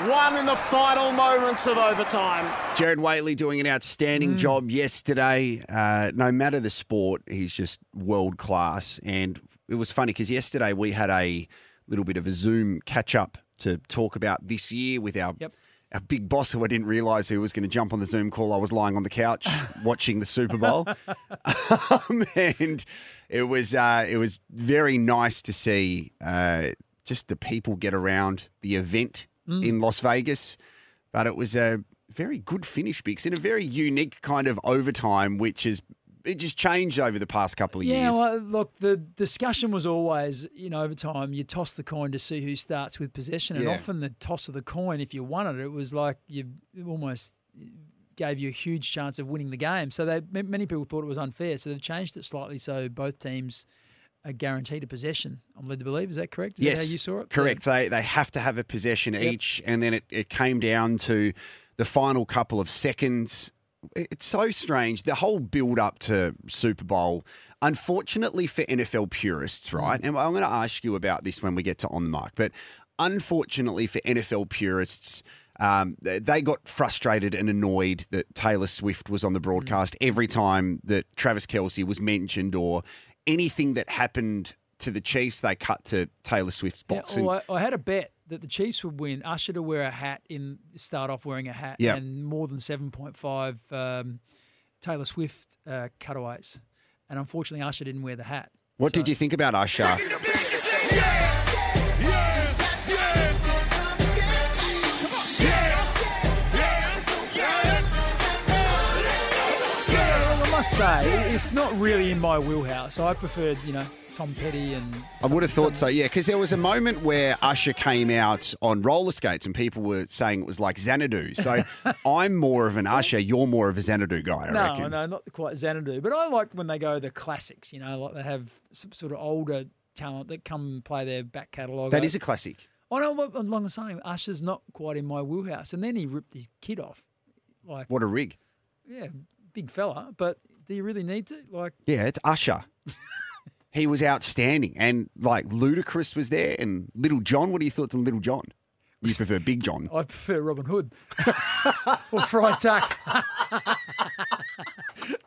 Speaker 6: won in the final moments of overtime.
Speaker 3: Jared Waitley doing an outstanding job yesterday. Uh, no matter the sport, he's just world class. And it was funny because yesterday we had a little bit of a Zoom catch up to talk about this year with our. Our big boss, who I didn't realise who was going to jump on the Zoom call, I was lying on the couch watching the Super Bowl, um, and it was uh, it was very nice to see uh, just the people get around the event
Speaker 4: Mm.
Speaker 3: in Las Vegas. But it was a very good finish, Bicks, in a very unique kind of overtime, which is it just changed over the past couple of
Speaker 4: Yeah,
Speaker 3: years.
Speaker 4: well, look, the discussion was always, you know, over time, you toss the coin to see who starts with possession. And
Speaker 3: Yeah.
Speaker 4: often the toss of the coin, if you won it, it was like you almost gave you a huge chance of winning the game. So they many people thought it was unfair. So they've changed it slightly so both teams are guaranteed a possession. I'm led to believe. Is that correct? Is
Speaker 3: yes,
Speaker 4: that how you saw it?
Speaker 3: Correct. They they have to have a possession
Speaker 4: Yep.
Speaker 3: each, and then it, it came down to the final couple of seconds. It's so strange. The whole build up to Super Bowl. Unfortunately for NFL purists, right? And I'm going to ask you about this when we get to on the mark. But unfortunately for NFL purists, um, they got frustrated and annoyed that Taylor Swift was on the broadcast every time that Travis Kelce was mentioned or anything that happened to the Chiefs. They cut to Taylor Swift's
Speaker 4: Yeah,
Speaker 3: box. and-
Speaker 4: well, I, I had a bet that the Chiefs would win. Usher to wear a hat in start off wearing a hat,
Speaker 3: Yep.
Speaker 4: and more than seven point five um, Taylor Swift uh, cutaways. And unfortunately, Usher didn't wear the hat.
Speaker 3: What did you think about Usher?
Speaker 4: Say, it's not really in my wheelhouse. I preferred, you know, Tom Petty and.
Speaker 3: I would have thought so, yeah, because there was a moment where Usher came out on roller skates and people were saying it was like Xanadu. So I'm more of an Usher, you're more of a Xanadu guy, I
Speaker 4: No,
Speaker 3: reckon.
Speaker 4: no, not quite Xanadu. But I like when they go the classics, you know, like they have some sort of older talent that come and play their back catalogue.
Speaker 3: That is a classic.
Speaker 4: I know what I'm long saying. Usher's not quite in my wheelhouse. And then he ripped his kid off. Like,
Speaker 3: What a rig.
Speaker 4: yeah, big fella. But do you really need to? Like,
Speaker 3: Yeah, it's Usher. he was outstanding. And like Ludacris was there and Little John. What are your thoughts on Little John? You prefer Big John.
Speaker 4: I prefer Robin Hood or Friar Tuck.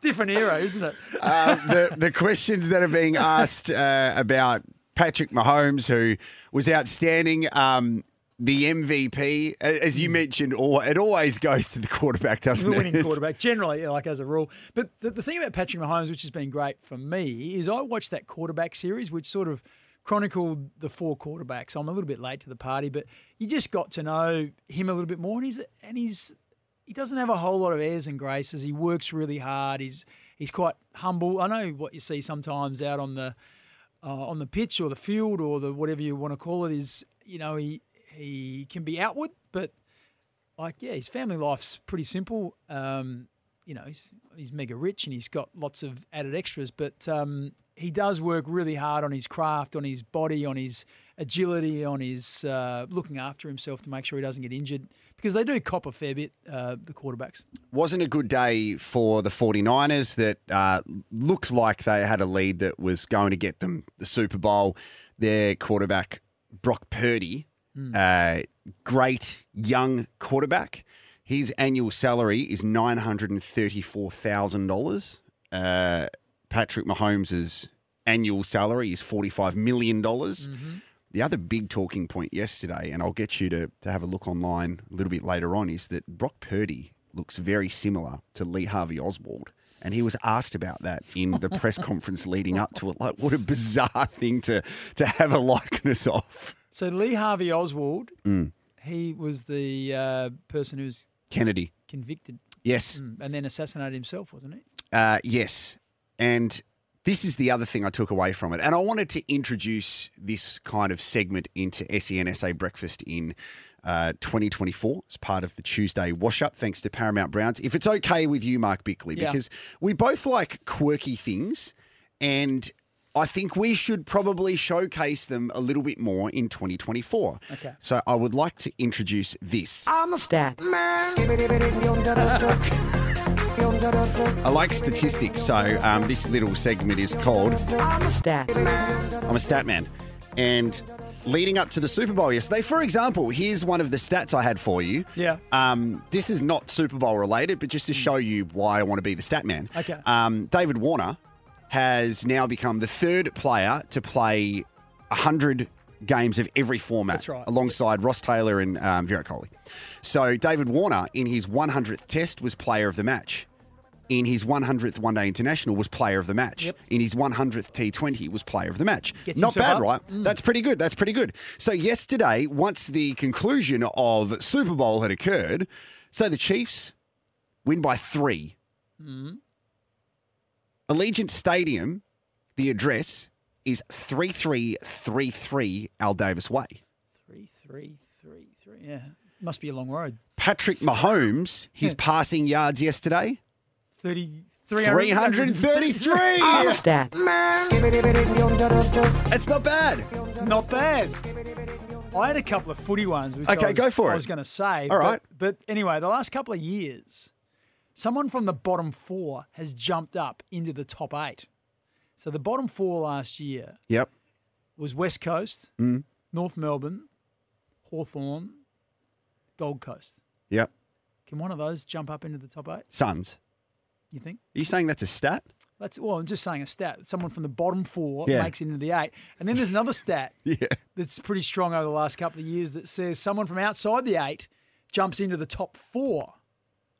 Speaker 4: Different era, isn't it?
Speaker 3: uh, the the questions that are being asked uh, about Patrick Mahomes, who was outstanding. Um, the MVP, as you mentioned, or it always goes to the quarterback, doesn't
Speaker 4: the
Speaker 3: it?
Speaker 4: winning quarterback, generally, like as a rule. But the, the thing about Patrick Mahomes, which has been great for me, is I watched that quarterback series, which sort of chronicled the four quarterbacks. I'm a little bit late to the party, but you just got to know him a little bit more, and he's and he's he doesn't have a whole lot of airs and graces. He works really hard. He's he's quite humble. I know what you see sometimes out on the uh, on the pitch or the field or the whatever you want to call it is you know he he can be outward, but like yeah, his family life's pretty simple. Um, you know, he's he's mega rich and he's got lots of added extras, but um, he does work really hard on his craft, on his body, on his agility, on his uh, looking after himself to make sure he doesn't get injured because they do cop a fair bit, uh, the quarterbacks.
Speaker 3: Wasn't a good day for the 49ers that uh, looks like they had a lead that was going to get them the Super Bowl. Their quarterback, Brock Purdy, uh, great young quarterback. His annual salary is $934,000. Uh, Patrick Mahomes' annual salary is $45 million. The other big talking point yesterday, and I'll get you to, to have a look online a little bit later on, is that Brock Purdy looks very similar to Lee Harvey Oswald. And he was asked about that in the press conference leading up to it. Like, what a bizarre thing to to have a likeness of.
Speaker 4: So Lee Harvey Oswald,
Speaker 3: Mm.
Speaker 4: he was the uh, person who was
Speaker 3: Kennedy.
Speaker 4: convicted
Speaker 3: Yes.
Speaker 4: mm, and then assassinated himself, wasn't he?
Speaker 3: Uh, yes. And this is the other thing I took away from it. And I wanted to introduce this kind of segment into SENSA Breakfast in uh, 2024 as part of the Tuesday wash up, thanks to Paramount Browns. If it's okay with you, Mark Bickley,
Speaker 4: Yeah.
Speaker 3: because we both like quirky things and I think we should probably showcase them a little bit more in 2024.
Speaker 4: Okay.
Speaker 3: So I would like to introduce this.
Speaker 12: I'm the stat man.
Speaker 3: I like statistics, so um, this little segment is called
Speaker 12: I'm the stat man.
Speaker 3: I'm a stat man. And leading up to the Super Bowl yesterday, for example, here's one of the stats I had for you.
Speaker 4: Yeah.
Speaker 3: Um, this is not Super Bowl related, but just to show you why I want to be the stat man.
Speaker 4: Okay.
Speaker 3: Um, David Warner has now become the third player to play 100 games of every format
Speaker 4: right.
Speaker 3: alongside Ross Taylor and um, Virat Kohli. So David Warner, in his 100th test, was player of the match. In his 100th One Day International, was player of the match.
Speaker 4: Yep.
Speaker 3: In his 100th T20, was player of the match.
Speaker 4: Gets
Speaker 3: Not bad,
Speaker 4: up.
Speaker 3: right?
Speaker 4: Mm.
Speaker 3: That's pretty good. That's pretty good. So yesterday, once the conclusion of Super Bowl had occurred, so the Chiefs win by three.
Speaker 4: Mm.
Speaker 3: Allegiant Stadium, the address is 3333 Al Davis Way.
Speaker 4: Three, three, three, three. Yeah, must be a long road.
Speaker 3: Patrick Mahomes, his
Speaker 4: Yeah.
Speaker 3: passing yards yesterday,
Speaker 4: 30,
Speaker 3: 333.
Speaker 12: I'm stat man.
Speaker 3: It's not bad.
Speaker 4: Not bad. I had a couple of footy ones. Which
Speaker 3: Okay,
Speaker 4: I was,
Speaker 3: go for
Speaker 4: I
Speaker 3: it.
Speaker 4: was going to say.
Speaker 3: All
Speaker 4: but- But anyway, the last couple of years, someone from the bottom four has jumped up into the top eight. So the bottom four last year
Speaker 3: Yep.
Speaker 4: was West Coast,
Speaker 3: Mm.
Speaker 4: North Melbourne, Hawthorn, Gold Coast.
Speaker 3: Yep.
Speaker 4: Can one of those jump up into the top eight?
Speaker 3: Suns.
Speaker 4: You think?
Speaker 3: Are you saying that's a stat?
Speaker 4: That's well, I'm just saying a stat. Someone from the bottom four
Speaker 3: Yeah.
Speaker 4: makes it into the eight, and then there's another stat
Speaker 3: Yeah.
Speaker 4: that's pretty strong over the last couple of years that says someone from outside the eight jumps into the top four,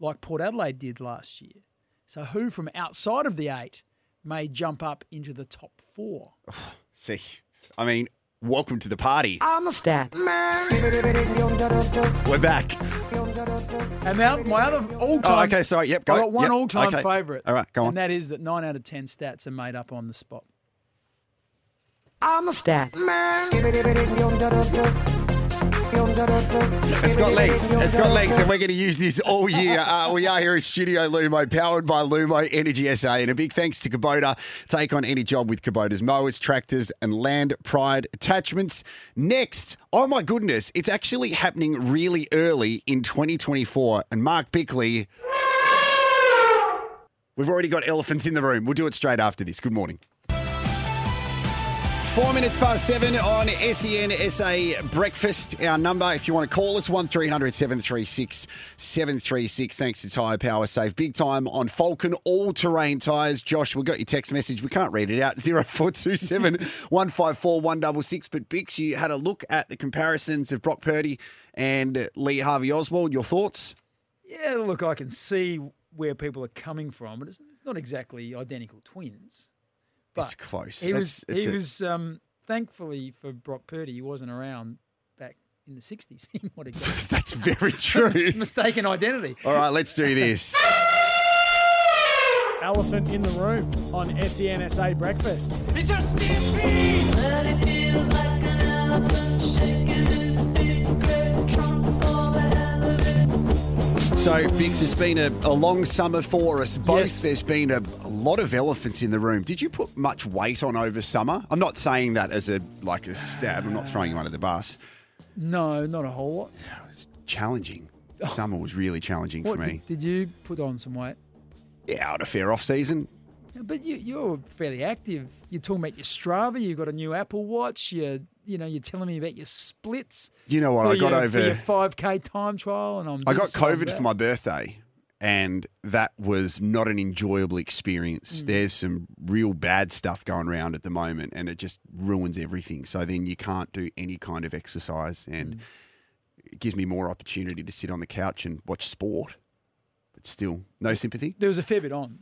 Speaker 4: like Port Adelaide did last year. So who from outside of the eight may jump up into the top four?
Speaker 3: See, I mean, welcome to the party.
Speaker 12: I'm the stat man.
Speaker 3: We're back.
Speaker 4: And now my other all-time.
Speaker 3: Oh, okay, sorry. Yep, go.
Speaker 4: I got one
Speaker 3: Yep,
Speaker 4: all-time
Speaker 3: okay.
Speaker 4: favourite.
Speaker 3: All right, go on.
Speaker 4: And that is that nine out of ten stats are made up on the spot.
Speaker 12: I'm the stat man.
Speaker 3: It's got legs. It's got legs, and we're going to use this all year. Uh, we are here at Studio Lumo, powered by Lumo Energy SA. And a big thanks to Kubota. Take on any job with Kubota's mowers, tractors, and land pride attachments. Next, oh my goodness, it's actually happening really early in 2024. And Mark Bickley, we've already got elephants in the room. We'll do it straight after this. Good morning. Four minutes past seven on SEN SA Breakfast. Our number, if you want to call us, 1300 736 736. Thanks to Tyre Power. Save big time on Falken all terrain tyres. Josh, we got your text message. We can't read it out. 0427 154 166. But Bicks, you had a look at the comparisons of Brock Purdy and Lee Harvey Oswald. Your thoughts?
Speaker 4: Yeah, look, I can see where people are coming from, but it's, it's not exactly identical twins. But
Speaker 3: It's close.
Speaker 4: He was.
Speaker 3: It's- it's
Speaker 4: he
Speaker 3: a-
Speaker 4: was. Um, thankfully for Brock Purdy, he wasn't around back in the '60s. He might have got
Speaker 3: That's very true.
Speaker 4: mistaken identity.
Speaker 3: All right, let's do this.
Speaker 1: Elephant in the room on E SENSA Breakfast.
Speaker 12: It's a stampede. But it feels like an elephant
Speaker 3: So, Bicks, it's been a, a long summer for us both.
Speaker 4: Yes.
Speaker 3: There's been a, a lot of elephants in the room. Did you put much weight on over summer? I'm not saying that as a like a stab. I'm not throwing you under the bus.
Speaker 4: No, not a whole lot.
Speaker 3: Yeah, it was challenging. Oh. Summer was really challenging
Speaker 4: What
Speaker 3: for me.
Speaker 4: did, did you put on some weight?
Speaker 3: Yeah, had a fair off season.
Speaker 4: Yeah, But you, you're fairly active. You're talking about your Strava. You've got a new Apple Watch. You, you know, you're telling me about your splits.
Speaker 3: You know what? I got
Speaker 4: your,
Speaker 3: over.
Speaker 4: your 5k time trial, and I'm.
Speaker 3: I got COVID for my birthday, and that was not an enjoyable experience.
Speaker 4: Mm.
Speaker 3: There's some real bad stuff going around at the moment, and it just ruins everything. So then you can't do any kind of exercise,
Speaker 4: Mm.
Speaker 3: and it gives me more opportunity to sit on the couch and watch sport. But still, no sympathy.
Speaker 4: There was a fair bit on.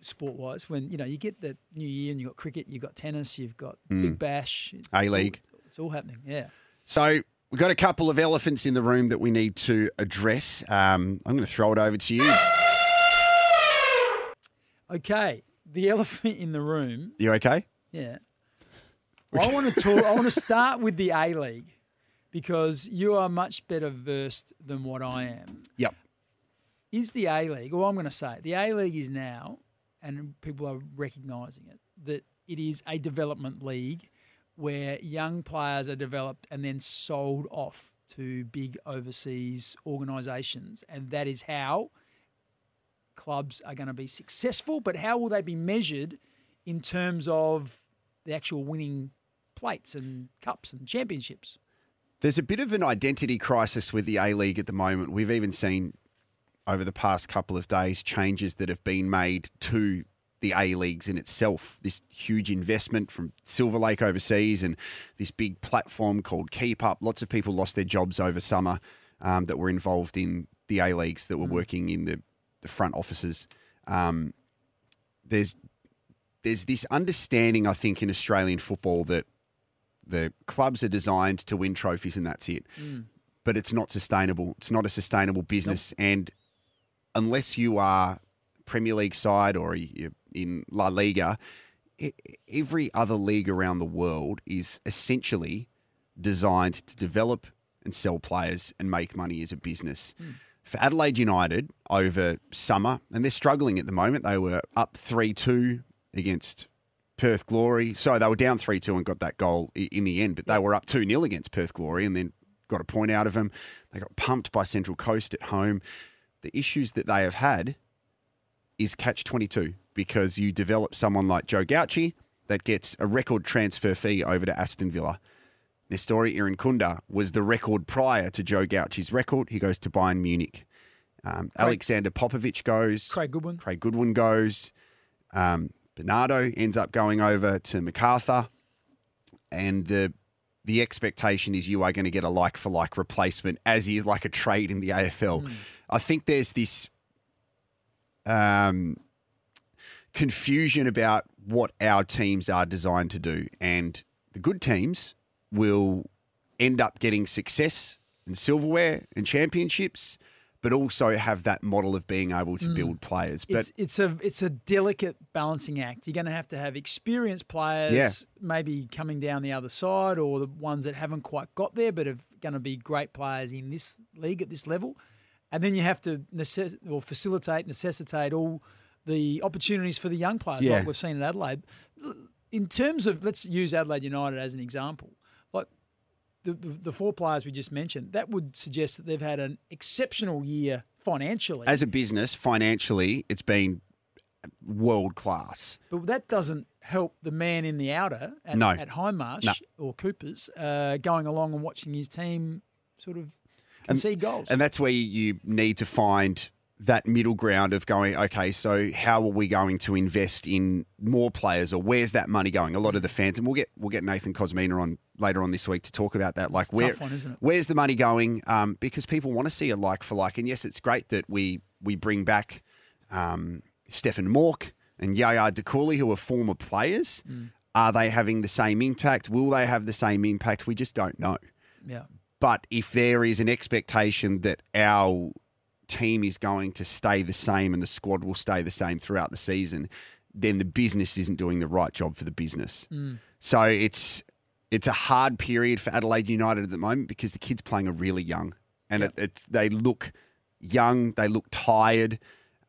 Speaker 4: Sport wise, when you know you get the new year and you've got cricket, you've got tennis, you've got
Speaker 3: Mm.
Speaker 4: Big Bash,
Speaker 3: A-League.
Speaker 4: It's all, it's all happening. Yeah.
Speaker 3: So we've got a couple of elephants in the room that we need to address. Um, I'm going to throw it over to you.
Speaker 4: Okay. The elephant in the room.
Speaker 3: You okay?
Speaker 4: Yeah. I want to talk. I want to start with the A League because you are much better versed than what I am.
Speaker 3: Yep.
Speaker 4: Is the A League, or I'm going to say, the A League is now, and people are recognising it, that it is a development league where young players are developed and then sold off to big overseas organisations, and that is how clubs are going to be successful. But how will they be measured in terms of the actual winning plates and cups and championships?
Speaker 3: There's a bit of an identity crisis with the A League at the moment. We've even seen over the past couple of days changes that have been made to the A Leagues in itself. This huge investment from Silver Lake overseas and this big platform called Keep Up. Lots of people lost their jobs over summer um, that were involved in the A Leagues that were working in the, the front offices. Um, there's there's this understanding, I think, in Australian football that the clubs are designed to win trophies and that's it.
Speaker 4: Mm.
Speaker 3: But it's not sustainable. It's not a sustainable business. And unless you are Premier League side or you're in La Liga, every other league around the world is essentially designed to develop and sell players and make money as a business. Hmm. For Adelaide United over summer, and they're struggling at the moment, they were up 3 2 against Perth Glory. So they were down 3 2 and got that goal in the end, but they were up 2 0 against Perth Glory and then got a point out of them. They got pumped by Central Coast at home. The issues that they have had is catch 22 because you develop someone like Joe Gauci that gets a record transfer fee over to Aston Villa. Nestori Irankunda was the record prior to Joe Gauci's record. He goes to Bayern Munich. Um, Alexander Popovic goes.
Speaker 4: Craig Goodwin.
Speaker 3: Craig Goodwin goes. Um, Bernardo ends up going over to MacArthur. And the the expectation is you are going to get a like for like replacement, as is like a trade in the AFL. I think there's this um, confusion about what our teams are designed to do. And the good teams will end up getting success and silverware and championships, but also have that model of being able to
Speaker 4: Mm.
Speaker 3: build players. But
Speaker 4: It's, it's a it's a delicate balancing act. You're going to have to have experienced players,
Speaker 3: Yeah.
Speaker 4: maybe coming down the other side, or the ones that haven't quite got there, but are going to be great players in this league at this level. And then you have to necess- or facilitate, necessitate all the opportunities for the young players,
Speaker 3: Yeah.
Speaker 4: like we've seen in Adelaide. In terms of, let's use Adelaide United as an example. Like the, the, the four players we just mentioned, that would suggest that they've had an exceptional year financially.
Speaker 3: as a business, financially, it's been world class.
Speaker 4: But that doesn't help the man in the outer at,
Speaker 3: No.
Speaker 4: at Hindmarsh
Speaker 3: No.
Speaker 4: or Coopers uh, going along and watching his team sort of concede goals.
Speaker 3: And that's where you need to find that middle ground of going, okay, so how are we going to invest in more players or where's that money going? A lot of the fans, and we'll get we'll get Nathan Cosmina on later on this week to talk about that. Like
Speaker 4: It's a
Speaker 3: where
Speaker 4: tough one, isn't it?
Speaker 3: where's the money going? Um, because people want to see a like for like. And yes, it's great that we we bring back um, Stefan Mauk and Yaya Dukuly, who are former players.
Speaker 4: Mm.
Speaker 3: Are they having the same impact? Will they have the same impact? We just don't know.
Speaker 4: yeah.
Speaker 3: But if there is an expectation that our team is going to stay the same and the squad will stay the same throughout the season, then the business isn't doing the right job for the business.
Speaker 4: Mm.
Speaker 3: So it's it's a hard period for Adelaide United at the moment because the kids playing are really young and it, it, they look young, they look tired,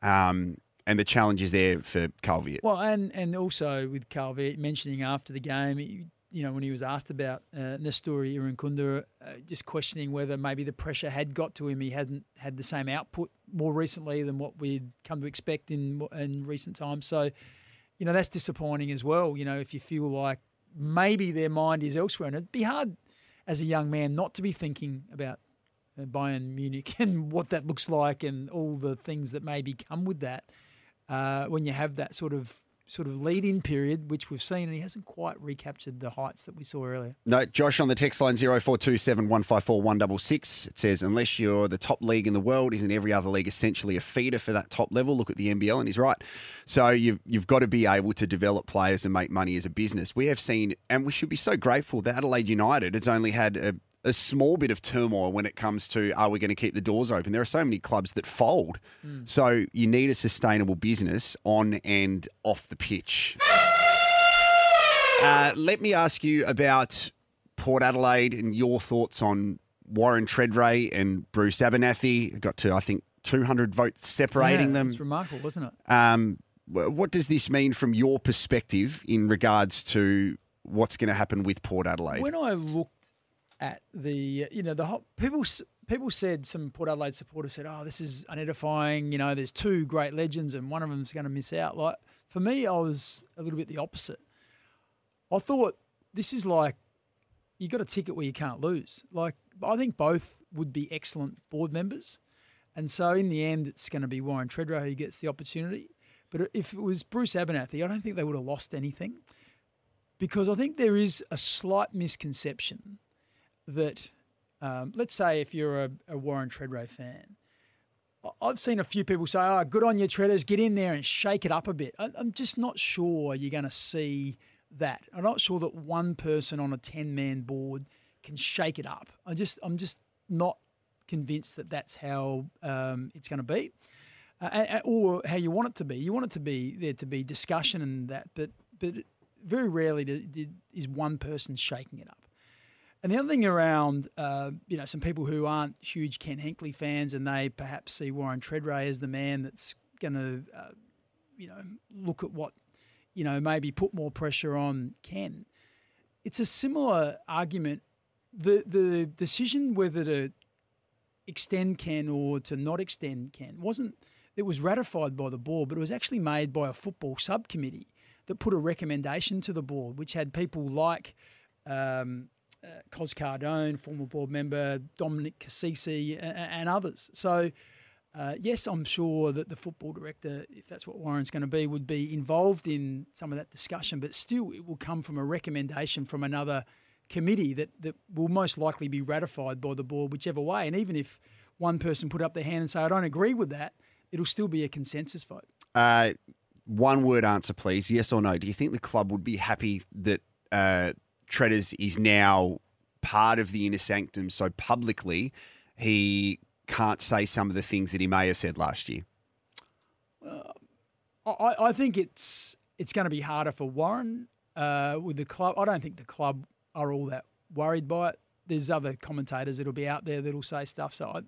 Speaker 3: um, and the challenge is there for Carl Veart.
Speaker 4: Well, and and also with Carl Veart mentioning after the game, you know, when he was asked about uh, Nestori Irankunda, uh, just questioning whether maybe the pressure had got to him. He hadn't had the same output more recently than what we'd come to expect in in recent times. So, you know, that's disappointing as well. You know, if you feel like maybe their mind is elsewhere, and it'd be hard as a young man not to be thinking about uh, Bayern Munich and what that looks like and all the things that maybe come with that uh, when you have that sort of sort of lead in period, which we've seen, and he hasn't quite recaptured the heights that we saw earlier.
Speaker 3: No, Josh on the text line 0427 154 166. It says, unless you're the top league in the world, isn't every other league essentially a feeder for that top level? Look at the NBL, and he's right. So you've, you've got to be able to develop players and make money as a business. We have seen, and we should be so grateful that Adelaide United has only had a, a small bit of turmoil when it comes to are we going to keep the doors open? There are so many clubs that fold. So you need a sustainable business on and off the pitch. Uh, let me ask you about Port Adelaide and your thoughts on Warren Tredrea and Bruce Abernethy. Got to, I think, 200 votes separating
Speaker 4: Yeah,
Speaker 3: them.
Speaker 4: It's remarkable, wasn't it?
Speaker 3: Um, what does this mean from your perspective in regards to what's going to happen with Port Adelaide?
Speaker 4: When I looked at the, you know, the people people said some Port Adelaide supporters said, "Oh, this is unedifying." You know, there's two great legends, and one of them's going to miss out. Like for me, I was a little bit the opposite. I thought this is like you got a ticket where you can't lose. Like I think both would be excellent board members, and so in the end, it's going to be Warren Tredrea who gets the opportunity. But if it was Bruce Abernethy, I don't think they would have lost anything because I think there is a slight misconception that, um, let's say, if you're a, a Warren Tredrea fan, I've seen a few people say, "Oh, good on you, Treaders, get in there and shake it up a bit." I'm just not sure you're going to see that. I'm not sure that one person on a ten man board can shake it up. I just, I'm just not convinced that that's how um, it's going to be, uh, or how you want it to be. You want it to be there to be discussion and that, but but very rarely do, do, is one person shaking it up. And the other thing around, uh, you know, some people who aren't huge Ken Hinkley fans and they perhaps see Warren Tredrea as the man that's going to, uh, you know, look at what, you know, maybe put more pressure on Ken. It's a similar argument. The the decision whether to extend Ken or to not extend Ken wasn't. It was ratified by the board, but it was actually made by a football subcommittee that put a recommendation to the board, which had people like um, uh, Cos Cardone, former board member, Dominic Cassisi, and, and others. So, uh, yes, I'm sure that the football director, if that's what Warren's going to be, would be involved in some of that discussion, but still it will come from a recommendation from another committee that, that will most likely be ratified by the board, whichever way. And even if one person put up their hand and say, I don't agree with that, it'll still be a consensus vote.
Speaker 3: Uh, one word answer, please. Yes or no? Do you think the club would be happy that uh, Treaders is now part of the inner sanctum so publicly he can't say some of the things that he may have said last year?
Speaker 4: I, I think it's it's going to be harder for Warren uh, with the club. I don't think the club are all that worried by it. There's other commentators that'll be out there that'll say stuff. So I,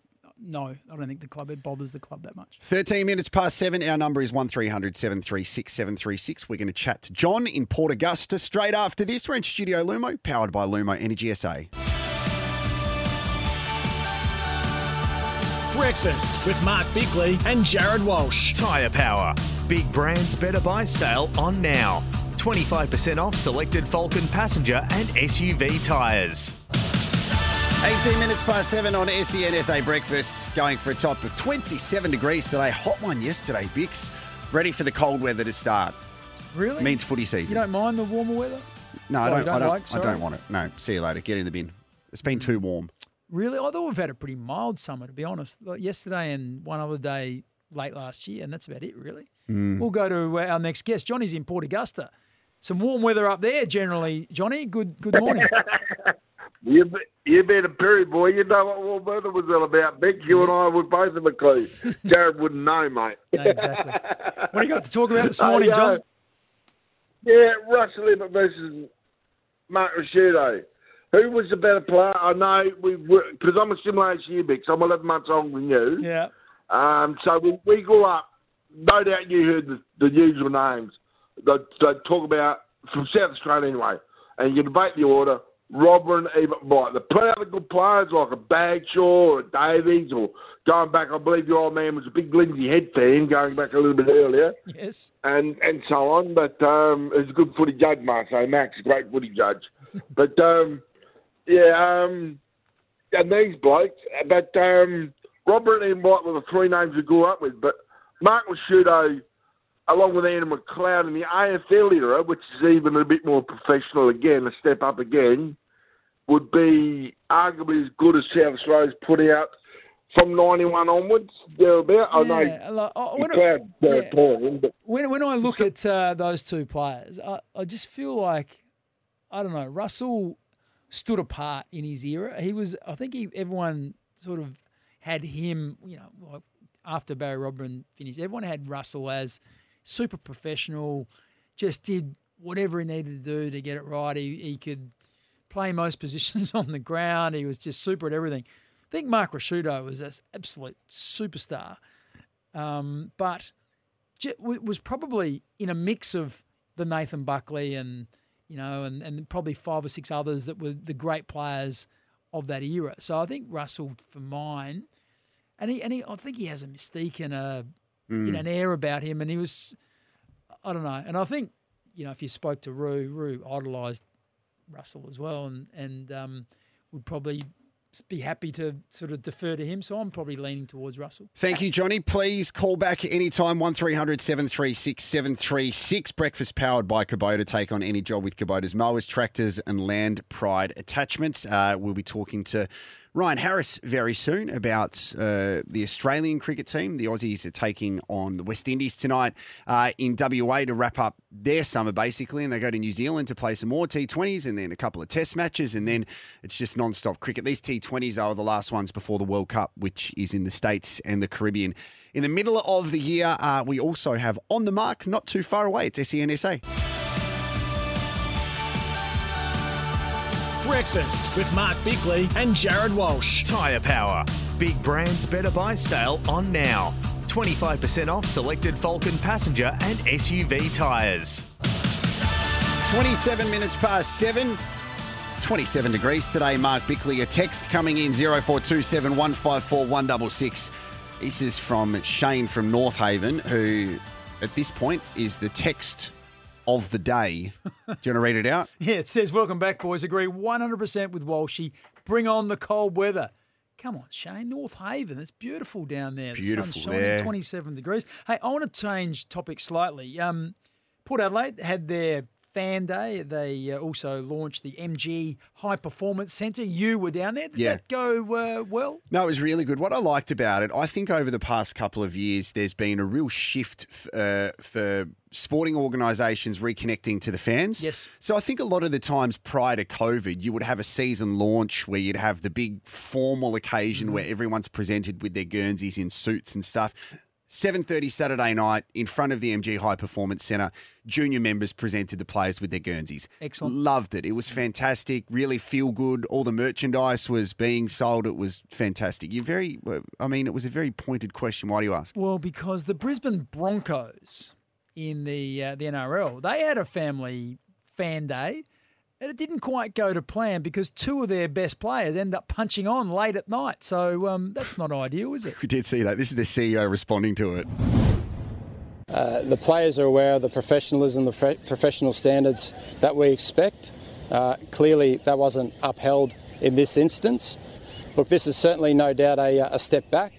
Speaker 4: no, I don't think the club it bothers the club that much.
Speaker 3: 13 minutes past seven. Our number is 1300 736 736. We're going to chat to John in Port Augusta straight after this. We're in Studio Lumo, powered by Lumo Energy SA.
Speaker 1: Breakfast with Mark Bickley and Jared Walsh.
Speaker 2: Tyre Power. Big brands better buy sale on now. 25% off selected Falken passenger and SUV tyres.
Speaker 3: 18 minutes past seven on E SENSA Breakfast, going for a top of 27 degrees today. Hot one yesterday, Bicks. Ready for the cold weather to start.
Speaker 4: Really?
Speaker 3: Means footy season.
Speaker 4: You don't mind the warmer weather?
Speaker 3: no, I
Speaker 4: Oh,
Speaker 3: don't.
Speaker 4: you don't
Speaker 3: I don't.
Speaker 4: like,
Speaker 3: I
Speaker 4: sorry?
Speaker 3: don't want it. No. See you later. Get in the bin. It's been too warm.
Speaker 4: Really? I thought we've had a pretty mild summer, to be honest. Like yesterday and one other day late last year, and that's about it, really.
Speaker 3: Mm.
Speaker 4: We'll go to uh, our next guest. Johnny's in Port Augusta. Some warm weather up there generally. Johnny, good good morning.
Speaker 13: You be, you being a Pirie boy, you know what warm weather was all about. Big, you and I would both have a clue. Jared wouldn't know, mate.
Speaker 4: No, exactly. What do you got to talk about this morning, John?
Speaker 13: Yeah, Russell Ebert versus Mark Ricciuto. Who was the better player? I know we because I'm a similar age to you, Bicks. I'm 11 months older than you.
Speaker 4: Yeah.
Speaker 13: Um, so we, we grew up. No doubt you heard the, the usual names. They, they talk about from South Australia anyway, and you debate the order. Robin, even right. The good players like a Bagshaw or a Davies, or going back, I believe your old man was a big Lindsay Head fan, going back a little bit earlier,
Speaker 4: Yes.
Speaker 13: and and so on. But um, he's a good footy judge, Marco. Max, great footy judge. but um, yeah, um, and these blokes. But um, Robert and White were the three names we grew up with. But Mark Ricciuto, along with Ian McLeod in the AFL era, which is even a bit more professional again, a step up again, would be arguably as good as South Australia's put out from 91 onwards, thereabout. I know
Speaker 4: Yeah, like, oh, when I-
Speaker 13: uh,
Speaker 4: yeah.
Speaker 13: but
Speaker 4: When when I look at uh, those two players, I, I just feel like I don't know. Russell stood apart in his era. He was. I think he, everyone sort of had him. You know, like after Barry Robran finished, everyone had Russell as super professional. Just did whatever he needed to do to get it right. He he could play most positions on the ground. He was just super at everything. I think Mark Ricciuto was an absolute superstar, um, but was probably in a mix of the Nathan Buckley and you know, and, and probably five or six others that were the great players of that era. So I think Russell, for mine, and he and he, I think he has a mystique and a you know,
Speaker 3: Mm.
Speaker 4: an air about him, and he was, I don't know, and I think you know if you spoke to Roo, Roo idolised Russell as well, and and um, would probably be happy to sort of defer to him. So I'm probably leaning towards Russell.
Speaker 3: Thank you, Johnny. Please call back anytime, 1300 736 736. Breakfast powered by Kubota. Take on any job with Kubota's mowers, tractors, and land pride attachments. Uh, we'll be talking to Ryan Harris very soon about uh, the Australian cricket team. The Aussies are taking on the West Indies tonight uh, in WA to wrap up their summer, basically. And they go to New Zealand to play some more T20s and then a couple of test matches. And then it's just non stop cricket. These T20s are the last ones before the World Cup, which is in the States and the Caribbean. In the middle of the year, uh, we also have On the Mark, not too far away. It's SENSA.
Speaker 1: Breakfast with Mark Bickley and Jared Walsh.
Speaker 2: Tyre Power. Big brands better buy sale on now. 25% off selected Falken passenger and SUV tyres.
Speaker 3: 27 minutes past 7. 27 degrees today. Mark Bickley, a text coming in 0427 154 166. This is from Shane from North Haven, who at this point is the text of the day. Do you want to read it out?
Speaker 4: Yeah, it says, Welcome back, boys. Agree 100% with Walshy. Bring on the cold weather. Come on, Shane. North Haven. It's beautiful down there. The
Speaker 3: Beautiful
Speaker 4: sun's shining,
Speaker 3: there.
Speaker 4: 27 degrees. Hey, I want to change topic slightly. Um, Port Adelaide had their fan day. They uh, also launched the MG High Performance Centre. You were down there. Did
Speaker 3: Yeah.
Speaker 4: that go uh, well?
Speaker 3: No, it was really good. What I liked about it, I think over the past couple of years, there's been a real shift f- uh, for sporting organisations reconnecting to the fans.
Speaker 4: Yes.
Speaker 3: So I think a lot of the times prior to COVID, you would have a season launch where you'd have the big formal occasion
Speaker 4: Mm-hmm.
Speaker 3: where everyone's presented with their Guernseys in suits and stuff. 7:30 Saturday night in front of the MG High Performance Centre, junior members presented the players with their Guernseys.
Speaker 4: Excellent.
Speaker 3: Loved it. It was fantastic. Really feel good. All the merchandise was being sold. It was fantastic. You very, I mean, it was a very pointed question. Why do you ask?
Speaker 4: Well, because the Brisbane Broncos in the uh, the NRL, they had a family fan day, and it didn't quite go to plan because two of their best players end up punching on late at night. So um, that's not ideal, is it?
Speaker 3: We did see that. This is the CEO responding to it.
Speaker 14: Uh, the players are aware of the professionalism, the pro- professional standards that we expect. Uh, clearly, that wasn't upheld in this instance. Look, this is certainly no doubt a, a step back,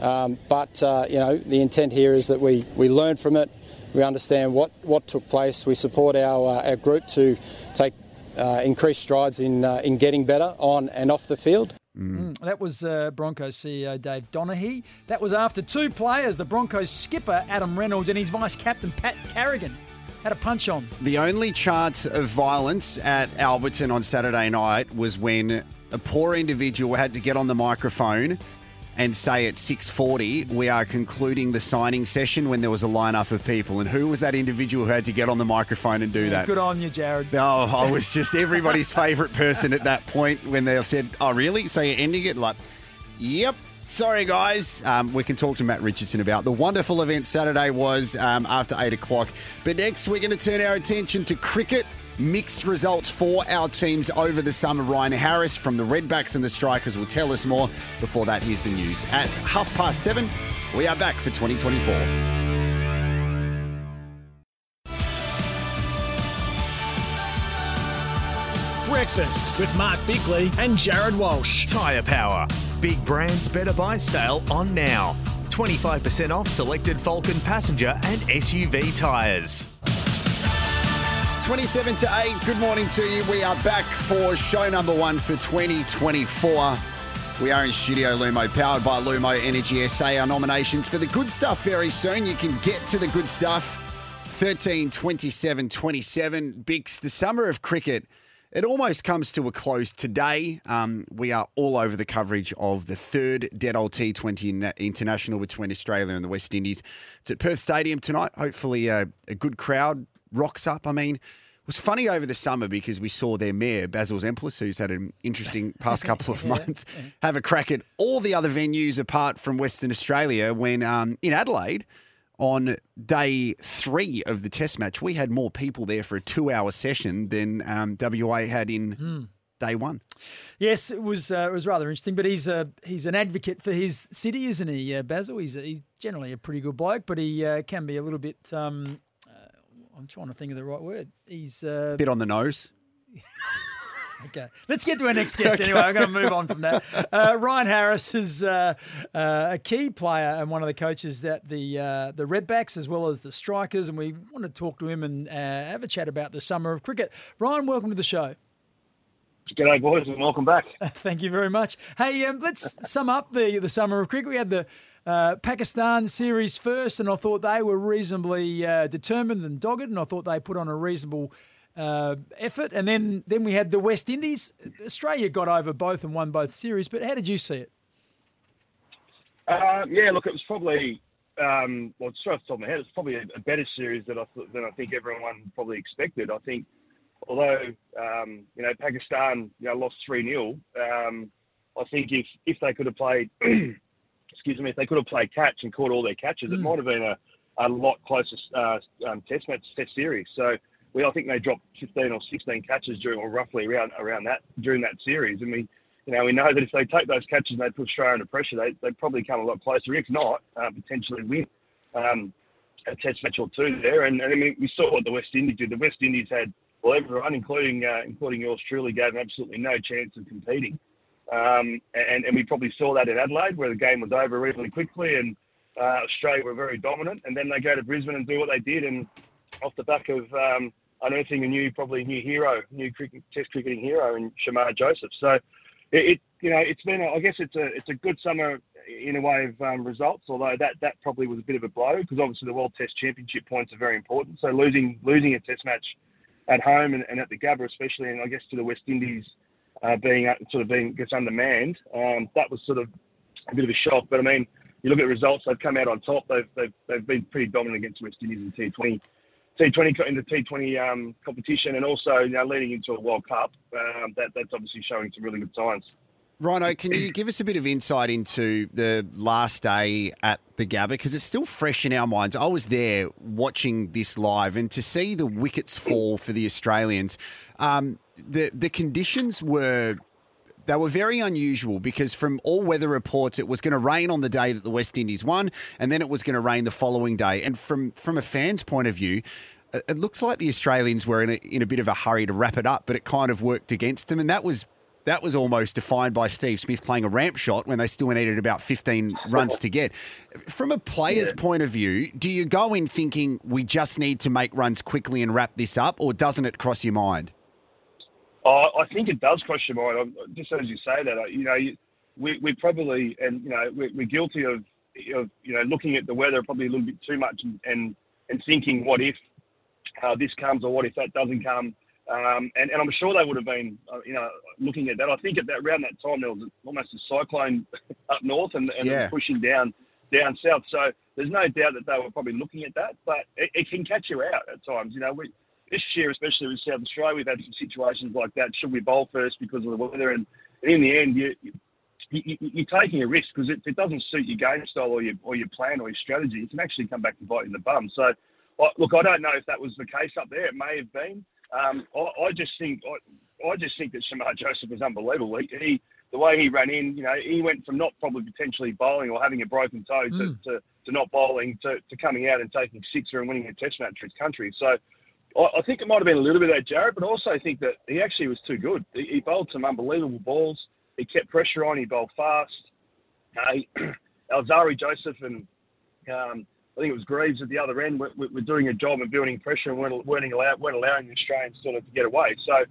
Speaker 14: um, but uh, you know the intent here is that we, we learn from it. We understand what, what took place. We support our, uh, our group to take uh, increased strides in, uh, in getting better on and off the field.
Speaker 4: Mm, That was uh, Broncos CEO Dave Donaghy. That was after two players, the Broncos skipper Adam Reynolds and his vice captain Pat Carrigan, had a punch on.
Speaker 3: The only chance of violence at Alberton on Saturday night was when a poor individual had to get on the microphone and say at 6:40 we are concluding the signing session when there was a lineup of people. And who was that individual who had to get on the microphone and do that?
Speaker 4: Good on you, Jared.
Speaker 3: Oh, I was just everybody's favourite person at that point when they said, "Oh, really?" So you're ending it like, "Yep." Sorry, guys. Um, we can talk to Matt Richardson about the wonderful event Saturday was um, after eight o'clock. But next, we're going to turn our attention to cricket. Mixed results for our teams over the summer. Ryan Harris from the Redbacks and the Strikers will tell us more. Before that, here's the news. At half past seven, we are back for 2024.
Speaker 1: Breakfast with Mark Bickley and Jared Walsh.
Speaker 2: Tyre Power. Big brands better buy sale on now. 25% off selected Falken passenger and SUV tyres.
Speaker 3: 27 to 8. Good morning to you. We are back for show number one for 2024. We are in Studio Lumo, powered by Lumo Energy SA. Our nominations for the good stuff very soon. You can get to the good stuff. 13, 27, 27. Bicks, the summer of cricket. It almost comes to a close today. Um, we are all over the coverage of the third Dettol T20 International between Australia and the West Indies. It's at Perth Stadium tonight. Hopefully, uh, a good crowd rocks up. I mean, it was funny over the summer because we saw their mayor, Basil Zempilas, who's had an interesting past couple of months, have a crack at all the other venues apart from Western Australia when um, in Adelaide on day three of the test match, we had more people there for a two hour session than um, WA had in
Speaker 4: Hmm.
Speaker 3: day one.
Speaker 4: Yes, it was uh, it was rather interesting. But he's a he's an advocate for his city, isn't he, uh, Basil? He's he's generally a pretty good bloke, but he uh, can be a little bit. Um, I'm trying to think of the right word. He's uh,
Speaker 3: Bit on the nose.
Speaker 4: Okay, let's get to our next guest
Speaker 3: Okay.
Speaker 4: anyway. I'm going to move on from that. Uh, Ryan Harris is uh, uh, a key player and one of the coaches that the uh, the Redbacks as well as the Strikers, and we want to talk to him and uh, have a chat about the summer of cricket. Ryan, welcome to the show.
Speaker 15: G'day, boys, and welcome back.
Speaker 4: Thank you very much. Hey, um, let's sum up the the summer of cricket. We had the uh, Pakistan series first, and I thought they were reasonably uh, determined and dogged, and I thought they put on a reasonable uh, effort. And then then we had the West Indies. Australia got over both and won both series. But how did you see it?
Speaker 15: Uh, yeah, look, it was probably, um, well, straight off the top of my head, it's probably a, a better series than I, th- than I think everyone probably expected. I think, although, um, you know, Pakistan, you know, lost 3 0, um, I think if, if they could have played, excuse me, if they could have played catch and caught all their catches, it
Speaker 16: Mm.
Speaker 15: might have been a, a lot closer uh, um, test match, test series. So, we, I think they dropped 15 or 16 catches during, or roughly around around that during that series. And we, you know, we know that if they take those catches and they put Australia under pressure, they they probably come a lot closer. If not, uh, potentially win um, a test match or two there. And, and I mean, we saw what the West Indies did. The West Indies had well, everyone, including uh, including yours truly, gave them absolutely no chance of competing. Um, and, and we probably saw that in Adelaide, where the game was over reasonably quickly, and uh, Australia were very dominant. And then they go to Brisbane and do what they did, and off the back of um, unearthing a new, probably new hero, new cricket, Test cricketing hero in Shamar Joseph. So it, it you know, it's been, a, I guess it's a it's a good summer in a way of um, results. Although that that probably was a bit of a blow because obviously the World Test Championship points are very important. So losing losing a Test match at home and, and at the Gabba especially, and I guess to the West Indies uh, being uh, sort of being gets undermanned, um, that was sort of a bit of a shock. But I mean, you look at results; they've come out on top. They've they've, they've been pretty dominant against West Indies in T20. T20 in the T20 um, competition, and also you know leading into a World Cup, um, that that's obviously showing some really good signs.
Speaker 3: Rhino, can you give us a bit of insight into the last day at the Gabba? Because it's still fresh in our minds. I was there watching this live, and to see the wickets fall for the Australians, um, the the conditions were they were very unusual because from all weather reports, it was going to rain on the day that the West Indies won, and then it was going to rain the following day. And from from a fan's point of view, it looks like the Australians were in a, in a bit of a hurry to wrap it up, but it kind of worked against them, and that was. That was almost defined by Steve Smith playing a ramp shot when they still needed about 15 runs to get. From a player's point of view, do you go in thinking we just need to make runs quickly and wrap this up, or doesn't it cross your mind?
Speaker 15: I think it does cross your mind. Just as you say that, you know, you, we we probably and you know we're, we're guilty of of you know looking at the weather probably a little bit too much and and, and thinking what if uh, this comes or what if that doesn't come. Um, and, and I'm sure they would have been, uh, you know, looking at that. I think at that around that time there was almost a cyclone up north and, and
Speaker 3: Yeah.
Speaker 15: pushing down down south. So there's no doubt that they were probably looking at that, but it, it can catch you out at times. You know, we, this year, especially with South Australia, we've had some situations like that. Should we bowl first because of the weather? And, and in the end, you, you, you, you're taking a risk because if it doesn't suit your game style or your, or your plan or your strategy, it can actually come back to bite you in the bum. So, look, I don't know if that was the case up there. It may have been. Um, I, I just think I, I just think that Shamar Joseph was unbelievable. He, he the way he ran in, you know, he went from not probably potentially bowling or having a broken toe to,
Speaker 16: Mm.
Speaker 15: to, to not bowling to, to coming out and taking sixer and winning a test match for his country. So I, I think it might have been a little bit of that, Jared, but I also think that he actually was too good. He, he bowled some unbelievable balls. He kept pressure on. He bowled fast. Uh, he, Alzari Joseph and um, I think it was Greaves at the other end were, were doing a job of building pressure and weren't, weren't, weren't allowing the Australians sort of to get away. So,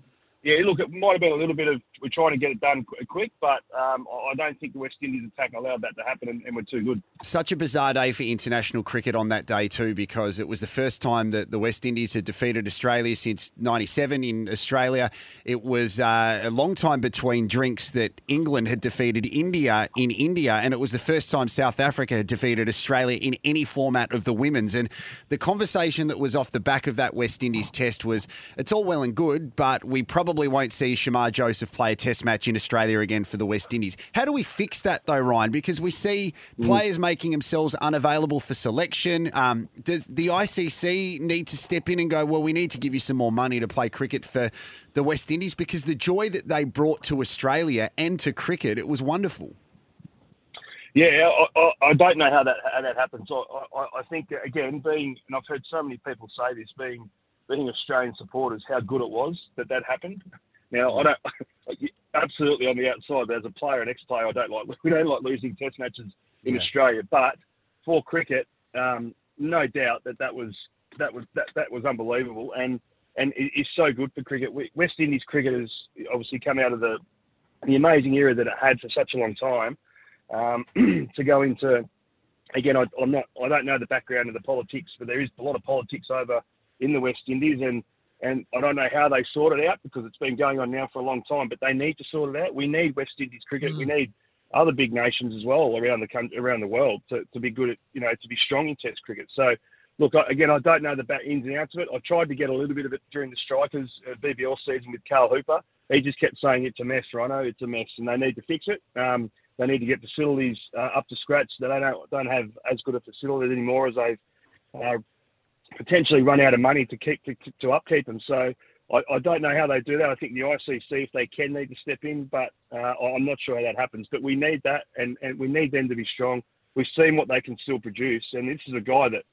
Speaker 15: yeah, look, it might have been a little bit of we're trying to get it done quick, but um, I don't think the West Indies attack allowed that to happen, and, and we're too good.
Speaker 3: Such a bizarre day for international cricket on that day too, because it was the first time that the West Indies had defeated Australia since '97 in Australia. It was uh, a long time between drinks that England had defeated India in India, and it was the first time South Africa had defeated Australia in any format of the women's. And the conversation that was off the back of that West Indies test was, "It's all well and good, but we probably won't see Shamar Joseph play a test match in Australia again for the West Indies." How do we fix that though, Ryan? Because we see players making themselves unavailable for selection. Um, does the ICC need to step in and go, well, we need to give you some more money to play cricket for the West Indies? Because the joy that they brought to Australia and to cricket, it was wonderful.
Speaker 15: Yeah, I, I, I don't know how that how that happens. I, I, I think again, being and I've heard so many people say this, being being Australian supporters, how good it was that that happened. Now I don't absolutely on the outside, but as a player, and ex-player, I don't like we don't like losing Test matches in
Speaker 3: Yeah.
Speaker 15: Australia. But for cricket, um, no doubt that that was that was that, that was unbelievable, and and it is so good for cricket. West Indies cricket has obviously come out of the the amazing era that it had for such a long time um, to go into again. I, I'm not. I don't know the background of the politics, but there is a lot of politics over in the West Indies, and and I don't know how they sort it out because it's been going on now for a long time. But they need to sort it out. We need West Indies cricket. We need other big nations as well around the around the world to, to be good at you know to be strong in Test cricket. So. Look, I- again, I don't know the back ins and outs of it. I tried to get a little bit of it during the strikers uh, BBL season with Carl Hooper. He just kept saying it's a mess, Rhino. It's a mess, and they need to fix it. Um, they need to get facilities uh, up to scratch. They don't don't have as good a facility anymore as they've uh, potentially run out of money to keep to, to upkeep them. So I, I don't know how they do that. I think the ICC, if they can, need to step in, but uh, I'm not sure how that happens. But we need that, and, and we need them to be strong. We've seen what they can still produce, and this is a guy that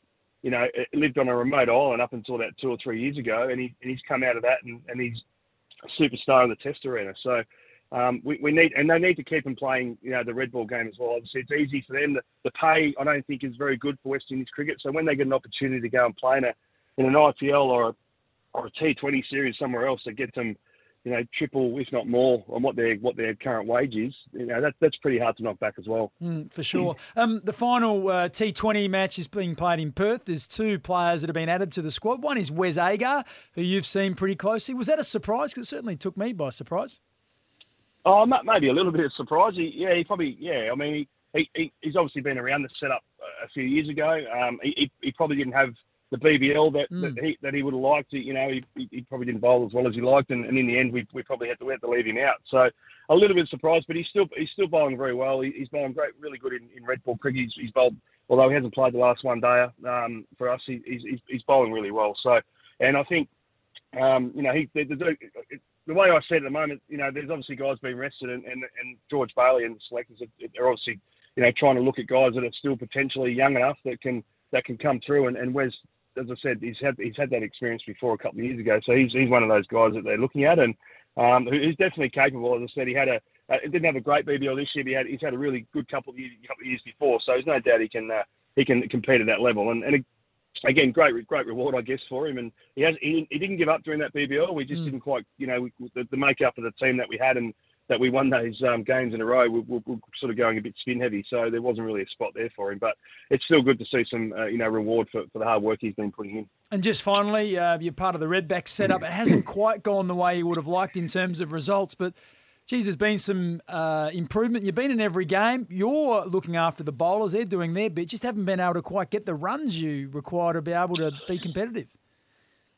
Speaker 15: you know lived on a remote island up until about two or three years ago, and he and he's come out of that, and, and he's a superstar in the Test arena. So. Um, we, we need, and they need to keep him playing, you know, the red ball game as well. Obviously, it's easy for them. The, the pay, I don't think, is very good for West Indies cricket. So when they get an opportunity to go and play in, a, in an IPL or a, or a T20 series somewhere else that gets them, you know, triple, if not more, on what their what their current wage is, you know, that, that's pretty hard to knock back as well.
Speaker 4: Mm, for sure. Um, the final uh, T20 match is being played in Perth. There's two players that have been added to the squad. One is Wes Agar, who you've seen pretty closely. Was that a surprise? Because it certainly took me by surprise.
Speaker 15: Oh, maybe a little bit of surprise. He, yeah, he probably, yeah. I mean, he, he he's obviously been around the setup a few years ago. Um, he, he probably didn't have the BBL that,
Speaker 4: Mm.
Speaker 15: that he that he would have liked. You know, he, he, probably didn't bowl as well as he liked, and, and in the end, we, we probably had to we had to leave him out. So a little bit surprised, but he's still he's still bowling very well. He, he's bowling great, really good in, in red ball cricket. He's, he's bowled, although he hasn't played the last one day um, for us. He, he's, he's he's bowling really well. So, and I think um, you know, he, the, the, the way I see it at the moment, you know, there's obviously guys being rested, and, and, and George Bailey and the selectors are, obviously, you know, trying to look at guys that are still potentially young enough that can that can come through. And, and Wes, as I said, he's had he's had that experience before a couple of years ago, so he's he's one of those guys that they're looking at, and um, who- who's definitely capable. As I said, he had a uh, didn't have a great BBL this year, but he had he's had a really good couple of years, couple of years before, so there's no doubt he can uh, he can compete at that level. And, and again, great great reward, I guess, for him. And he has he, he didn't give up during that BBL. We just didn't quite, you know, we, the, the makeup of the team that we had and that we won those um, games in a row, we we were sort of going a bit spin heavy. So there wasn't really a spot there for him. But it's still good to see some, uh, you know, reward for, for the hard work he's been putting in.
Speaker 4: And just finally, uh, you're part of the Redback setup. It hasn't quite gone the way you would have liked in terms of results, but geez, there's been some uh, improvement. You've been in every game. You're looking after the bowlers. They're doing their bit. Just haven't been able to quite get the runs you require to be able to be competitive.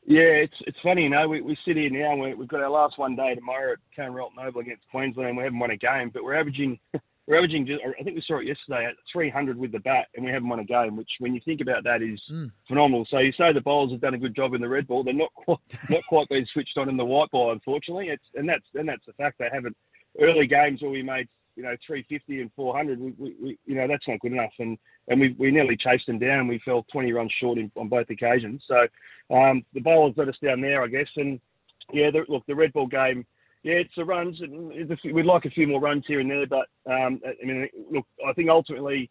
Speaker 15: Yeah, it's it's funny, you know. We, we sit here now. we we've got our last one day tomorrow at Canberra Oval against Queensland. We haven't won a game, but we're averaging we're averaging. just- I think we saw it yesterday at 300 with the bat, and we haven't won a game. Which, when you think about that, is phenomenal. So you say the bowlers have done a good job in the red ball. They're not quite, not quite been switched on in the white ball, unfortunately. It's and that's and that's the fact. They haven't early games where we made you know 350 and 400. We, we, we you know that's not good enough. And and we, we nearly chased them down. We fell 20 runs short in, on both occasions. So um, the bowlers let us down there, I guess. And yeah, the, look, the red ball game. Yeah, it's the runs. and it's a few- We'd like a few more runs here and there, but um, I mean, look, I think ultimately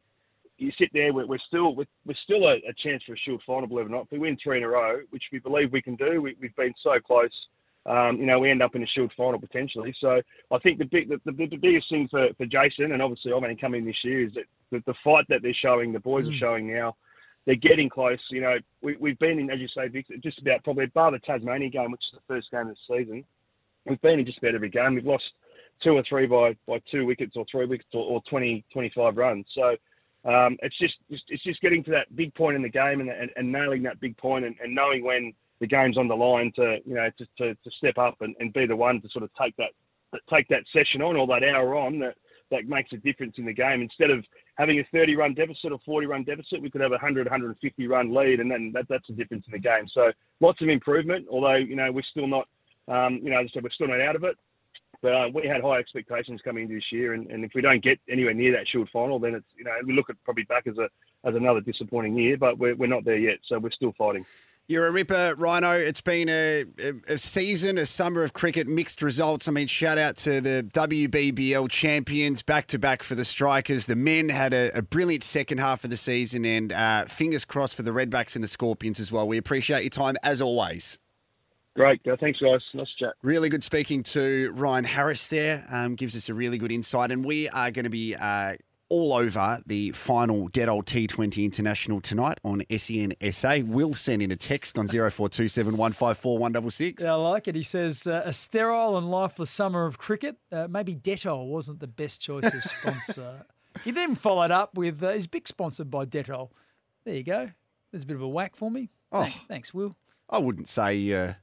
Speaker 15: you sit there, we're, we're still we're, we're still a, a chance for a Shield final, believe it or not. If we win three in a row, which we believe we can do, we, we've been so close. Um, you know, we end up in a Shield final potentially. So I think the big the, the, the biggest thing for, for Jason, and obviously I've only come in this year, is that the, the fight that they're showing, the boys
Speaker 4: Mm.
Speaker 15: are showing now. They're getting close. You know, we, we've been in, as you say, Vic, just about probably bar the Tasmania game, which is the first game of the season. We've been in just about every game. We've lost two or three by, by two wickets or three wickets or, or 20, 25 runs. So um, it's just it's, just getting to that big point in the game and, and, and nailing that big point and, and knowing when the game's on the line to you know to, to, to step up and, and be the one to sort of take that take that session on or that hour on that that makes a difference in the game. Instead of having a 30 run deficit or 40 run deficit, we could have a 100, 150 run lead, and then that, that's the difference in the game. So lots of improvement, although you know we're still not, um, you know, as I said, we're still not out of it. But uh, we had high expectations coming into this year, and, and if we don't get anywhere near that Shield final, then it's you know we look at probably back as a as another disappointing year. But we're we're not there yet, so we're still fighting.
Speaker 3: You're a ripper, Rhino. It's been a, a, season, a summer of cricket, mixed results. I mean, shout out to the WBBL champions, back to back for the Strikers. The men had a, a brilliant second half of the season, and uh, fingers crossed for the Redbacks and the Scorpions as well. We appreciate your time as always.
Speaker 15: Great, uh, thanks guys. Nice chat.
Speaker 3: Really good speaking to Ryan Harris there. Um, gives us a really good insight, and we are going to be uh, all over the final Dettol T20 International tonight on E SEN SA. We'll send in a text on 0427 154 166.
Speaker 4: Yeah, I like it. He says uh, a sterile and lifeless summer of cricket. Uh, maybe Dettol wasn't the best choice of sponsor. he then followed up with uh, his big sponsored by Dettol. There you go. There's a bit of a whack for me.
Speaker 3: Oh.
Speaker 4: Thanks, thanks Will.
Speaker 3: I wouldn't say.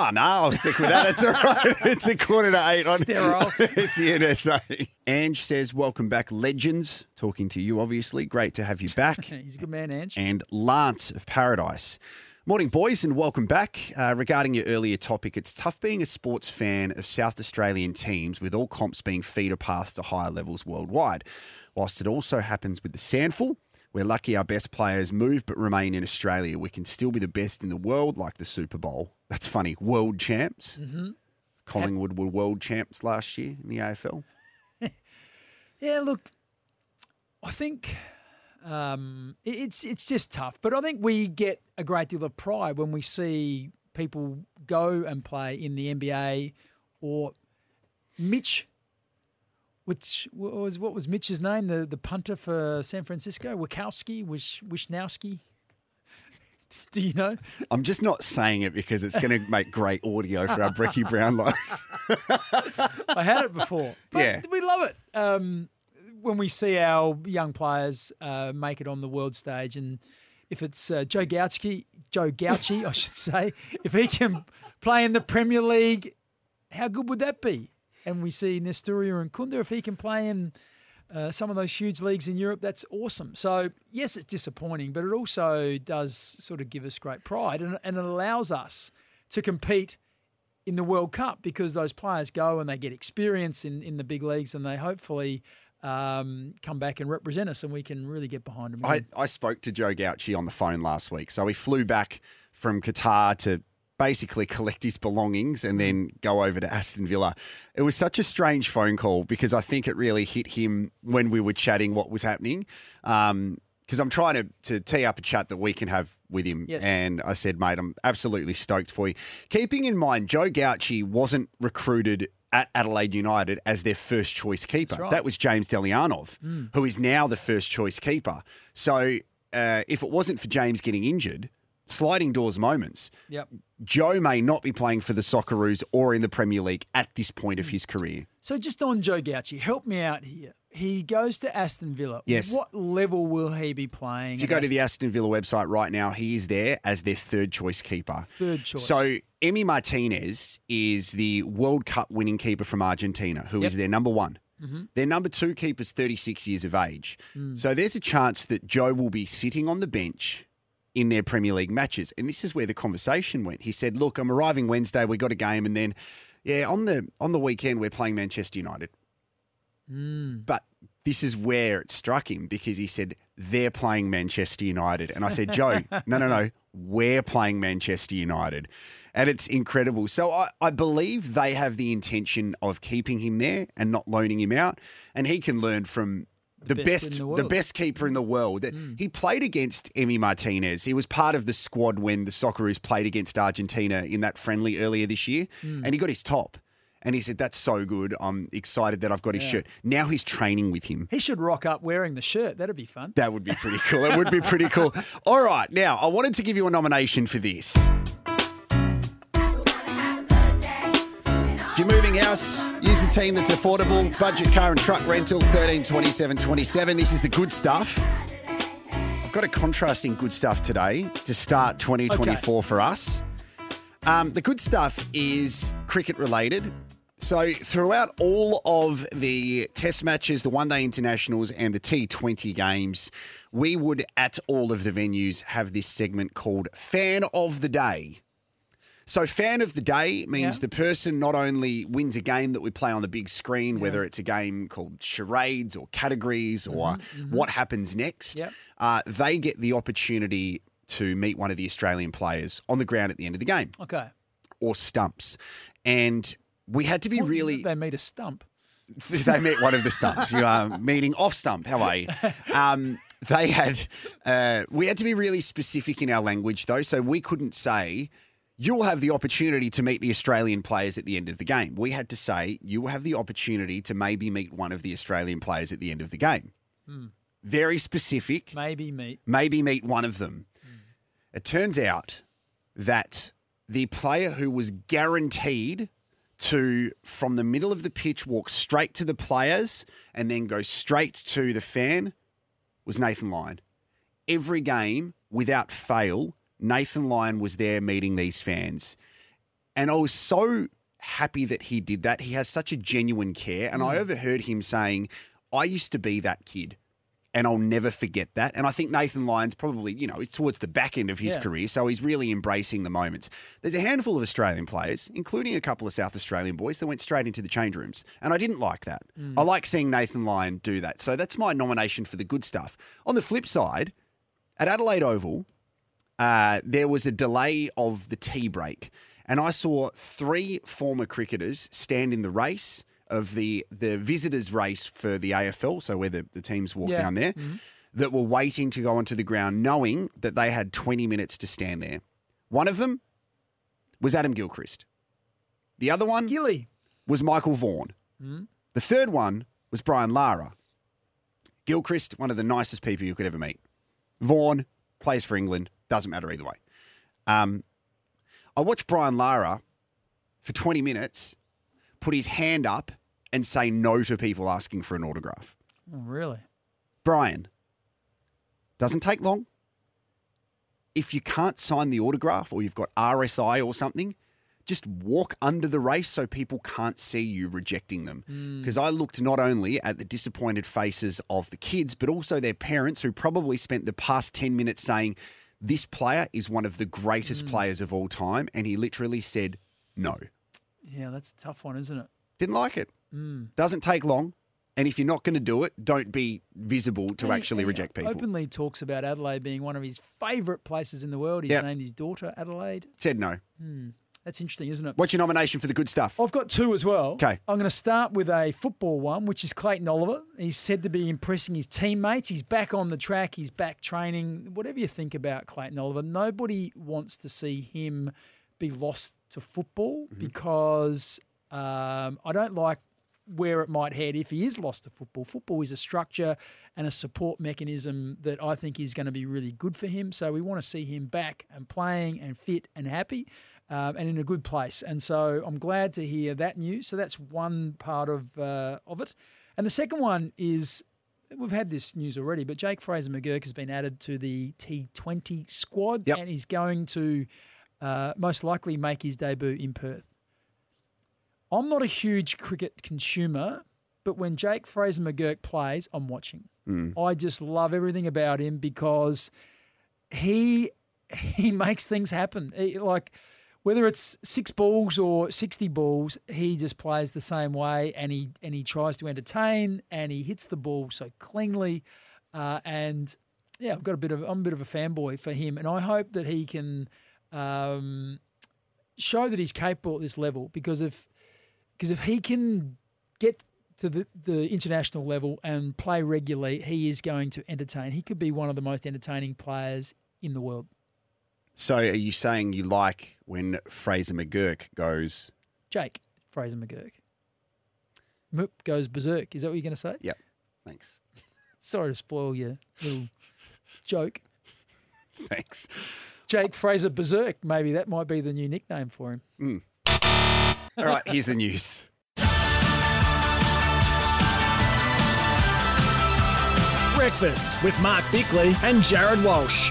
Speaker 3: Oh no, I'll stick with that. It's all right. It's a quarter to eight on
Speaker 4: Sterile.
Speaker 3: SENSA. Ange says, "Welcome back, legends." Talking to you, obviously. Great to have you back.
Speaker 4: He's a good man, Ange.
Speaker 3: and Lance of Paradise. Morning, boys, and welcome back. Uh, regarding your earlier topic, it's tough being a sports fan of South Australian teams with all comps being feeder passed to higher levels worldwide. Whilst it also happens with the SANFL, we're lucky our best players move but remain in Australia. We can still be the best in the world, like the Super Bowl. That's funny. World champs.
Speaker 4: Mhm.
Speaker 3: Collingwood were world champs last year in the AFL.
Speaker 4: Yeah, look, I think um, it's it's just tough, but I think we get a great deal of pride when we see people go and play in the NBA or Mitch. Which was what was Mitch's name? The the punter for San Francisco, Wachowski, Wish Wishnowsky. Do you know?
Speaker 3: I'm just not saying it because it's going to make great audio for our Brecky Brownlow.
Speaker 4: I had it before. But
Speaker 3: Yeah.
Speaker 4: we love it um, when we see our young players uh, make it on the world stage, and if it's uh, Joe Gauci, Joe Gauci, I should say, if he can play in the Premier League, how good would that be? And we see Nestory Irankunda, if he can play in uh, some of those huge leagues in Europe, that's awesome. So, yes, it's disappointing, but it also does sort of give us great pride and, and it allows us to compete in the World Cup because those players go and they get experience in, in the big leagues and they hopefully um, come back and represent us and we can really get behind them.
Speaker 3: I, I spoke to Joe Gauci on the phone last week. So he flew back from Qatar to basically collect his belongings and then go over to Aston Villa. It was such a strange phone call because I think it really hit him when we were chatting what was happening. Um, because I'm trying to, to tee up a chat that we can have with him.
Speaker 4: Yes.
Speaker 3: And I said, mate, I'm absolutely stoked for you. Keeping in mind, Joe Gauci wasn't recruited at Adelaide United as their first choice keeper.
Speaker 4: right.
Speaker 3: That was James Delianov,
Speaker 4: Mm.
Speaker 3: who is now the first choice keeper. So uh, if it wasn't for James getting injured, sliding doors moments,
Speaker 4: Yep.
Speaker 3: Joe may not be playing for the Socceroos or in the Premier League at this point of his career.
Speaker 4: So just on Joe Gauci, help me out here. He goes to Aston Villa.
Speaker 3: Yes.
Speaker 4: What level will he be playing?
Speaker 3: If you go to the Aston Villa website right now, he is there as their third choice keeper.
Speaker 4: Third choice.
Speaker 3: So Emi Martinez is the World Cup winning keeper from Argentina, who is
Speaker 4: Yep.
Speaker 3: their number one.
Speaker 4: Mhm.
Speaker 3: Their number two keeper's 36 years of age.
Speaker 4: Mm.
Speaker 3: So there's a chance that Joe will be sitting on the bench in their Premier League matches. And this is where the conversation went. He said, Look, I'm arriving Wednesday, we got a game, and then yeah, on the on the weekend we're playing Manchester United.
Speaker 4: Mm.
Speaker 3: But this is where it struck him because he said, they're playing Manchester United. And I said, Joe, no, no, no, we're playing Manchester United. And it's incredible. So I, I believe they have the intention of keeping him there and not loaning him out. And he can learn from the,
Speaker 4: best
Speaker 3: best, the,
Speaker 4: the. Mm.
Speaker 3: best keeper in the world. That He played against Emi Martinez. He was part of the squad when the Socceroos played against Argentina in that friendly earlier this year,
Speaker 4: Mm.
Speaker 3: and he got his top. And he said, "That's so good. I'm excited that I've got his
Speaker 4: Yeah.
Speaker 3: shirt." Now he's training with him.
Speaker 4: He should rock up wearing the shirt. That'd be fun.
Speaker 3: That would be pretty cool. It would be pretty cool. All right, now I wanted to give you a nomination for this. House, use the team that's affordable. Budget car and truck rental, 13 27 27. This is the good stuff. I've got a contrasting good stuff today to start 2024 for us. Um, the good stuff is cricket related. So, throughout all of the test matches, the one day internationals, and the T20 games, we would, at all of the venues, have this segment called Fan of the Day. So, fan of the day means
Speaker 4: Yeah.
Speaker 3: the person not only wins a game that we play on the big screen, whether it's a game called charades or categories or
Speaker 4: mhm.
Speaker 3: what happens next,
Speaker 4: Yep.
Speaker 3: uh, they get the opportunity to meet one of the Australian players on the ground at the end of the game
Speaker 4: Okay.
Speaker 3: or stumps. And we had to be
Speaker 4: What-
Speaker 3: really.
Speaker 4: They meet a stump.
Speaker 3: they met one of the stumps. You are meeting off stump. How are you? Um, they had. Uh, we had to be really specific in our language though, so we couldn't say. You will have the opportunity to meet the Australian players at the end of the game. We had to say you will have the opportunity to maybe meet one of the Australian players at the end of the game.
Speaker 4: Hmm.
Speaker 3: Very specific.
Speaker 4: Maybe meet.
Speaker 3: Maybe meet one of them. It turns out that the player who was guaranteed to, from the middle of the pitch, walk straight to the players and then go straight to the fan was Nathan Lyon. Every game, without fail, Nathan Lyon was there meeting these fans. And I was so happy that he did that. He has such a genuine care. And I
Speaker 4: Mm.
Speaker 3: overheard him saying, I used to be that kid and I'll never forget that. And I think Nathan Lyon's probably, you know, it's towards the back end of his
Speaker 4: Yeah.
Speaker 3: career, so he's really embracing the moments. There's a handful of Australian players, including a couple of South Australian boys, that went straight into the change rooms. And I didn't like that.
Speaker 4: Mm.
Speaker 3: I like seeing Nathan Lyon do that. So that's my nomination for the good stuff. On the flip side, at Adelaide Oval, uh, there was a delay of the tea break, and I saw three former cricketers stand in the race of the the visitors' race for the AFL, so where the, the teams walk
Speaker 4: Yeah.
Speaker 3: down there,
Speaker 4: Mhm.
Speaker 3: that were waiting to go onto the ground, knowing that they had 20 minutes to stand there. One of them was Adam Gilchrist. The other one
Speaker 4: Gilly.
Speaker 3: was Michael Vaughan.
Speaker 4: Mm.
Speaker 3: The third one was Brian Lara. Gilchrist, one of the nicest people you could ever meet. Vaughan plays for England, doesn't matter either way. Um, I watched Brian Lara for 20 minutes put his hand up and say no to people asking for an autograph.
Speaker 4: Oh, really?
Speaker 3: Brian, doesn't take long. If you can't sign the autograph or you've got RSI or something, just walk under the race so people can't see you rejecting them.
Speaker 4: Mm.
Speaker 3: Because I looked not only at the disappointed faces of the kids, but also their parents who probably spent the past 10 minutes saying, This player is one of the greatest
Speaker 4: Mm.
Speaker 3: players of all time. And he literally said no.
Speaker 4: Yeah, that's a tough one, isn't it?
Speaker 3: Didn't like it.
Speaker 4: Mm.
Speaker 3: Doesn't take long. And if you're not going to do it, don't be visible to
Speaker 4: And
Speaker 3: actually
Speaker 4: he
Speaker 3: reject people.
Speaker 4: Openly talks about Adelaide being one of his favourite places in the world. He's
Speaker 3: Yep.
Speaker 4: named his daughter Adelaide.
Speaker 3: Said no.
Speaker 4: Hmm. That's interesting, isn't it?
Speaker 3: What's your nomination for the good stuff?
Speaker 4: I've got two as well.
Speaker 3: Okay.
Speaker 4: I'm going to start with a football one, which is Clayton Oliver. He's said to be impressing his teammates. He's back on the track. He's back training. Whatever you think about Clayton Oliver, nobody wants to see him be lost to football
Speaker 3: Mm-hmm.
Speaker 4: because um, I don't like where it might head if he is lost to football. Football is a structure and a support mechanism that I think is going to be really good for him. So we want to see him back and playing and fit and happy um, and in a good place. And so I'm glad to hear that news. So that's one part of uh, of it. And the second one is we've had this news already, but Jake Fraser McGurk has been added to the T20 squad and he's going to uh, most likely make his debut in Perth. I'm not a huge cricket consumer, but when Jake Fraser McGurk plays, I'm watching.
Speaker 3: Mm.
Speaker 4: I just love everything about him because he he makes things happen. He- like whether it's six balls or sixty balls, he just plays the same way, and he and he tries to entertain, and he hits the ball so cleanly, uh, and yeah, I've got a bit of I'm a bit of a fanboy for him, and I hope that he can um, show that he's capable at this level because if because if he can get to the, the international level and play regularly, he is going to entertain. He could be one of the most entertaining players in the world.
Speaker 3: So are you saying you like when Fraser McGurk goes?
Speaker 4: Jake Fraser McGurk. Moop goes berserk. Is that what you're going to say?
Speaker 3: Yep. Thanks.
Speaker 4: Sorry to spoil your little joke.
Speaker 3: Thanks.
Speaker 4: Jake Fraser Berserk. Maybe that might be the new nickname for him.
Speaker 3: Mm. All right, here's the news.
Speaker 1: Breakfast with Mark Bickley and Jared Walsh.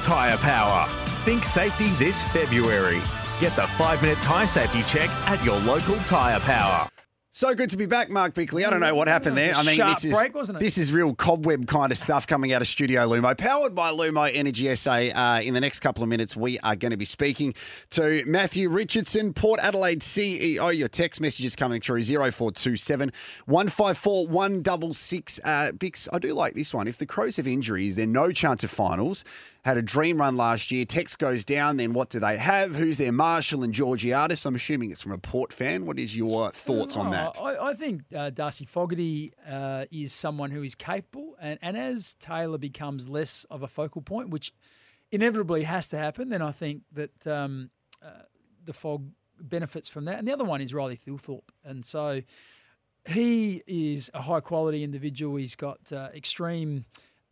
Speaker 2: Tyre Power. Think safety this February. Get the five minute tyre safety check at your local Tyre Power.
Speaker 3: So good to be back, Mark Bickley. I don't know what happened there.
Speaker 4: That was
Speaker 3: I
Speaker 4: a
Speaker 3: mean,
Speaker 4: sharp
Speaker 3: this is
Speaker 4: break, wasn't it?
Speaker 3: this is real cobweb kind of stuff coming out of Studio Lumo, powered by Lumo Energy SA. Uh, in the next couple of minutes, we are going to be speaking to Matthew Richardson, Port Adelaide CEO. Your text messages coming through 0427 154 166. Uh, Bicks, I do like this one. If the Crows have injuries, then no chance of finals. Had a dream run last year. Text goes down. Then what do they have? Who's their Marshall and Georgiades? I'm assuming it's from a Port fan. What is your thoughts on that?
Speaker 4: Oh, I, I think uh, Darcy Fogarty uh, is someone who is capable, and, and as Taylor becomes less of a focal point, which inevitably has to happen, then I think that um, uh, the Fog benefits from that. And the other one is Riley Thilthorpe, and so he is a high quality individual. He's got uh, extreme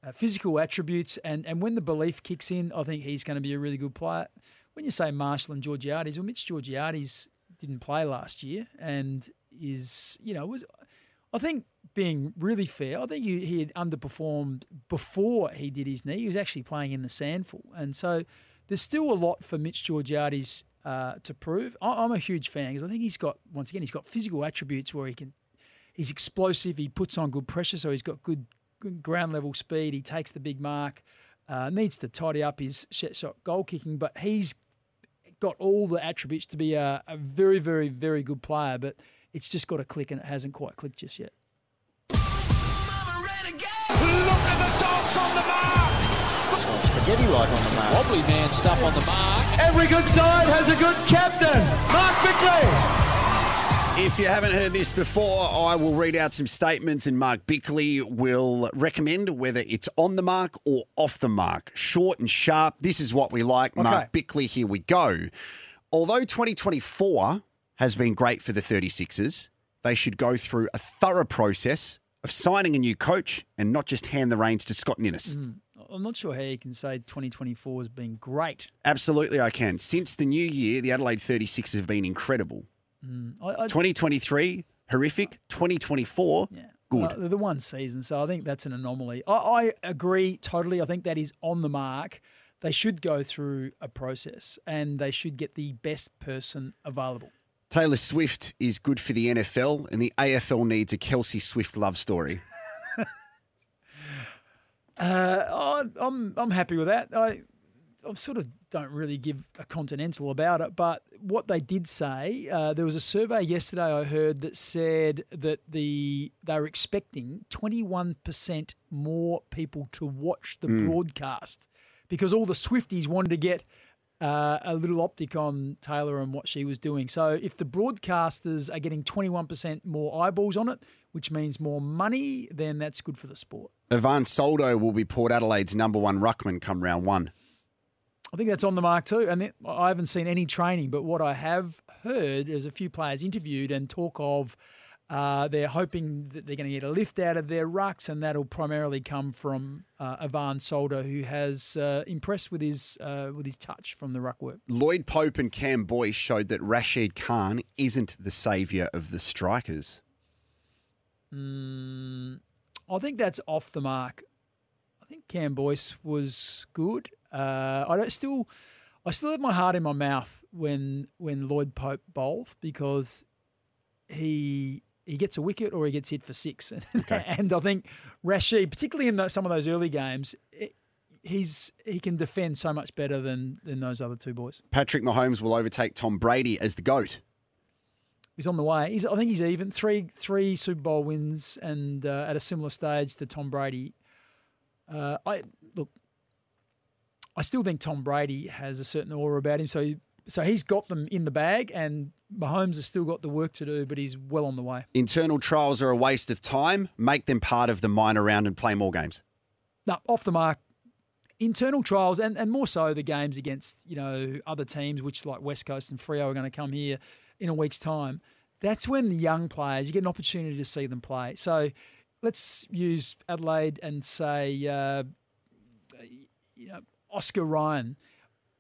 Speaker 4: uh, physical attributes, and and when the belief kicks in, I think he's going to be a really good player. When you say Marshall and Georgiades, well, Mitch Georgiades didn't play last year, and is you know was. I think being really fair, I think he, he had underperformed before he did his knee. He was actually playing in the SANFL, and so there's still a lot for Mitch Georgiades uh, to prove. I, I'm a huge fan because I think he's got once again he's got physical attributes where he can he's explosive. He puts on good pressure, so he's got good ground level speed. He takes the big mark. Uh, needs to tidy up his shot, shot goal kicking, but he's got all the attributes to be a, a very, very, very good player. But it's just got to click, and it hasn't quite clicked just yet.
Speaker 12: Look at the dogs on the mark.
Speaker 16: Spaghetti like on the mark.
Speaker 12: Wobbly man stuff on the mark. Every good side has a good captain. Mark Bickley.
Speaker 3: If you haven't heard this before, I will read out some statements and Mark Bickley will recommend whether it's on the mark or off the mark. Short and sharp. This is what we like.
Speaker 4: Okay.
Speaker 3: Mark Bickley, here we go. Although 2024 has been great for the 36ers, they should go through a thorough process of signing a new coach and not just hand the reins to Scott Ninnis.
Speaker 4: Mm. I'm not sure how you can say 2024 has been great.
Speaker 3: Absolutely, I can. Since the new year, the Adelaide 36ers have been incredible.
Speaker 4: Mm. I, I,
Speaker 3: 2023, horrific. 2024, good.
Speaker 4: Uh, the one season, so I think that's an anomaly. I, I agree totally. I think that is on the mark. They should go through a process and they should get the best person available.
Speaker 3: Taylor Swift is good for the NFL, and the AFL needs a Kelce Swift love story.
Speaker 4: Uh, I, I'm I'm happy with that. I I'm sort of don't really give a continental about it, but what they did say, uh, there was a survey yesterday I heard that said that the they were expecting 21% more people to watch the
Speaker 3: Mm.
Speaker 4: broadcast because all the Swifties wanted to get uh, a little optic on Taylor and what she was doing. So if the broadcasters are getting 21% more eyeballs on it, which means more money, then that's good for the sport.
Speaker 3: Ivan Soldo will be Port Adelaide's number one ruckman come round one.
Speaker 4: I think that's on the mark too. And I haven't seen any training, but what I have heard is a few players interviewed and talk of uh, they're hoping that they're going to get a lift out of their rucks, and that'll primarily come from uh, Ivan Soldo, who has uh, impressed with his uh, with his touch from the ruck work.
Speaker 3: Lloyd Pope and Cam Boyce showed that Rashid Khan isn't the saviour of the strikers.
Speaker 4: Mm, I think that's off the mark. I think Cam Boyce was good. Uh, I don't still, I still have my heart in my mouth when when Lloyd Pope bowls because he he gets a wicket or he gets hit for six, and I think Rashid, particularly in those, some of those early games, it, he's he can defend so much better than than those other two boys.
Speaker 3: Patrick Mahomes will overtake Tom Brady as the GOAT.
Speaker 4: He's on the way. He's, I think he's even three three Super Bowl wins and uh, at a similar stage to Tom Brady. Uh, I look. I still think Tom Brady has a certain aura about him. So so he's got them in the bag, and Mahomes has still got the work to do, but he's well on the way.
Speaker 3: Internal trials are a waste of time. Make them part of the minor round and play more games.
Speaker 4: No, off the mark. Internal trials and, and more so the games against, you know, other teams, which like West Coast and Freo are going to come here in a week's time. That's when the young players, you get an opportunity to see them play. So let's use Adelaide and say, uh, you know, Oscar Ryan.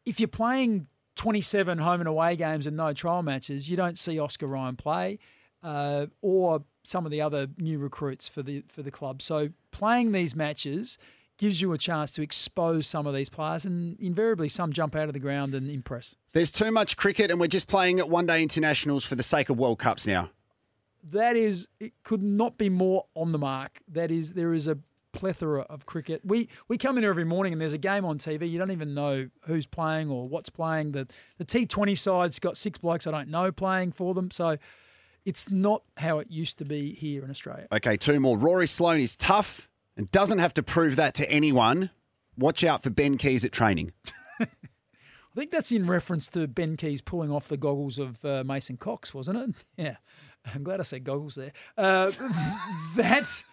Speaker 4: If you're playing 27 home and away games and no trial matches, you don't see Oscar Ryan play, uh, or some of the other new recruits for the for the club. So playing these matches gives you a chance to expose some of these players, and invariably some jump out of the ground and impress.
Speaker 3: There's too much cricket, and we're just playing at one day internationals for the sake of World Cups now.
Speaker 4: That is, it could not be more on the mark. That is, there is a plethora of cricket. We we come in here every morning and there's a game on TV. You don't even know who's playing or what's playing. The the T20 side's got six blokes I don't know playing for them. So it's not how it used to be here in Australia.
Speaker 3: Okay, two more. Rory Sloane is tough and doesn't have to prove that to anyone. Watch out for Ben Keays at training.
Speaker 4: I think that's in reference to Ben Keays pulling off the goggles of uh, Mason Cox, wasn't it? Yeah. I'm glad I said goggles there. Uh, that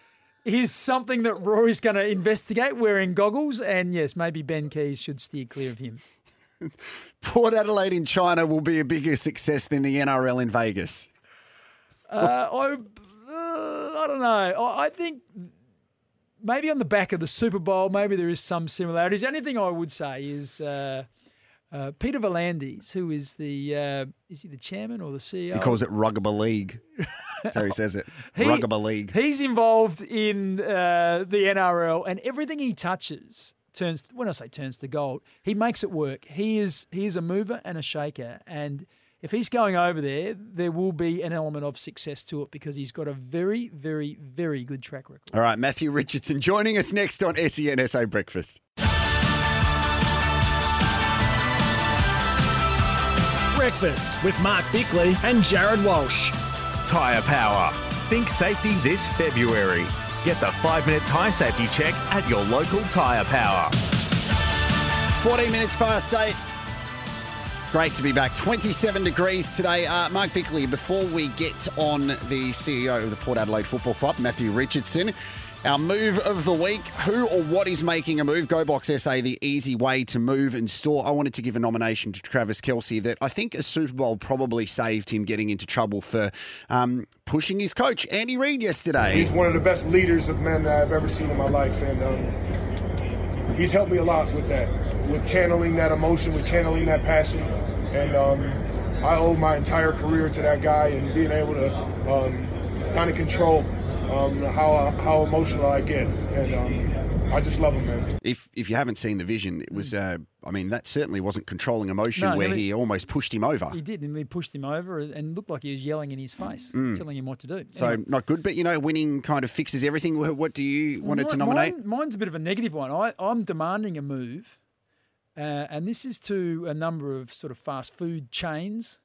Speaker 4: is something that Rory's going to investigate wearing goggles. And yes, maybe Ben Keays should steer clear of him.
Speaker 3: Port Adelaide in China will be a bigger success than the NRL in Vegas.
Speaker 4: Uh, I, uh, I don't know. I, I think maybe on the back of the Super Bowl, maybe there is some similarities. The only thing I would say is uh, uh, Peter V'landys, who is the uh, is he the chairman or the CEO?
Speaker 3: He calls it Rugby League. That's how he says it.
Speaker 4: He-
Speaker 3: Rugby League.
Speaker 4: He's involved in uh, the NRL, and everything he touches turns. When I say turns to gold, he makes it work. He is he is a mover and a shaker, and if he's going over there, there will be an element of success to it because he's got a very, very, very good track record.
Speaker 3: All right, Matthew Richardson joining us next on SEN SA Breakfast.
Speaker 1: Breakfast with Mark Bickley and Jared Walsh.
Speaker 2: Tyre Power. Think safety this February. Get the five minute tyre safety check at your local Tyre Power.
Speaker 3: 14 minutes past eight. Great to be back. 27 degrees today. Uh, Mark Bickley, before we get on the CEO of the Port Adelaide Football Club, Matthew Richardson, our move of the week. Who or what is making a move? GoBox SA, the easy way to move and store. I wanted to give a nomination to Travis Kelce that I think a Super Bowl probably saved him getting into trouble for um, pushing his coach, Andy Reid, yesterday.
Speaker 17: He's one of the best leaders of men that I've ever seen in my life, and um, he's helped me a lot with that, with channeling that emotion, with channeling that passion, and um, I owe my entire career to that guy and being able to um, kind of control um, how how emotional I get, and um, I just love him, man.
Speaker 3: If if you haven't seen the vision, it was, uh, I mean, that certainly wasn't controlling emotion
Speaker 4: No,
Speaker 3: where
Speaker 4: no,
Speaker 3: he
Speaker 4: he-
Speaker 3: almost pushed him over.
Speaker 4: He did, and he pushed him over and looked like he was yelling in his face,
Speaker 3: Mm.
Speaker 4: telling him what to do.
Speaker 3: So
Speaker 4: Anyway.
Speaker 3: not good, but you know, winning kind of fixes everything. What do you wanted to nominate?
Speaker 4: mine- mine's a bit of a negative one. I, I'm demanding a move, uh, and this is to a number of sort of fast food chains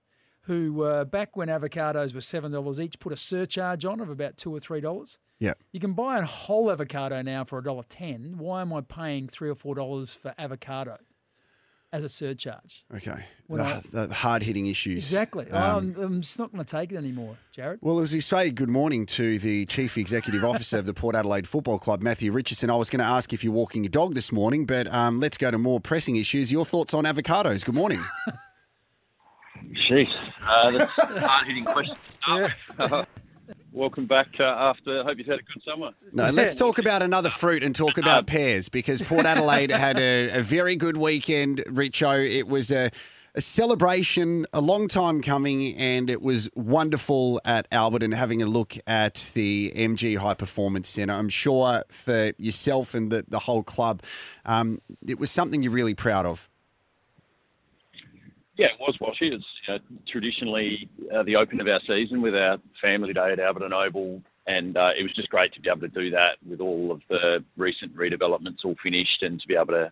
Speaker 4: who, uh, back when avocados were seven dollars each, put a surcharge on of about two or three dollars.
Speaker 3: Yeah.
Speaker 4: You can buy a whole avocado now for a dollar ten. Why am I paying three or four dollars for avocado as a surcharge?
Speaker 3: Okay.
Speaker 4: When
Speaker 3: The,
Speaker 4: I-
Speaker 3: the hard hitting issues.
Speaker 4: Exactly.
Speaker 3: Um,
Speaker 4: I'm, I'm just not going to take it anymore, Jared.
Speaker 3: well, as we say, good morning to the Chief Executive Officer of the Port Adelaide Football Club, Matthew Richardson. I was going to ask if you're walking your dog this morning, but um, let's go to more pressing issues. Your thoughts on avocados? Good morning.
Speaker 18: Jeez, uh, that's a hard-hitting question. to. Welcome back uh, after. Hope you've had a good summer.
Speaker 3: No, let's talk about another fruit and talk about pears because Port Adelaide had a, a very good weekend, Richo. It was a, a celebration, a long time coming, and it was wonderful at Alberton having a look at the MG High Performance Centre. I'm sure for yourself and the, the whole club, um, it was something you're really proud of.
Speaker 18: Yeah, it was Walshy. It's know, traditionally uh, the open of our season with our family day at Alberton Oval, and uh, it was just great to be able to do that with all of the recent redevelopments all finished, and to be able to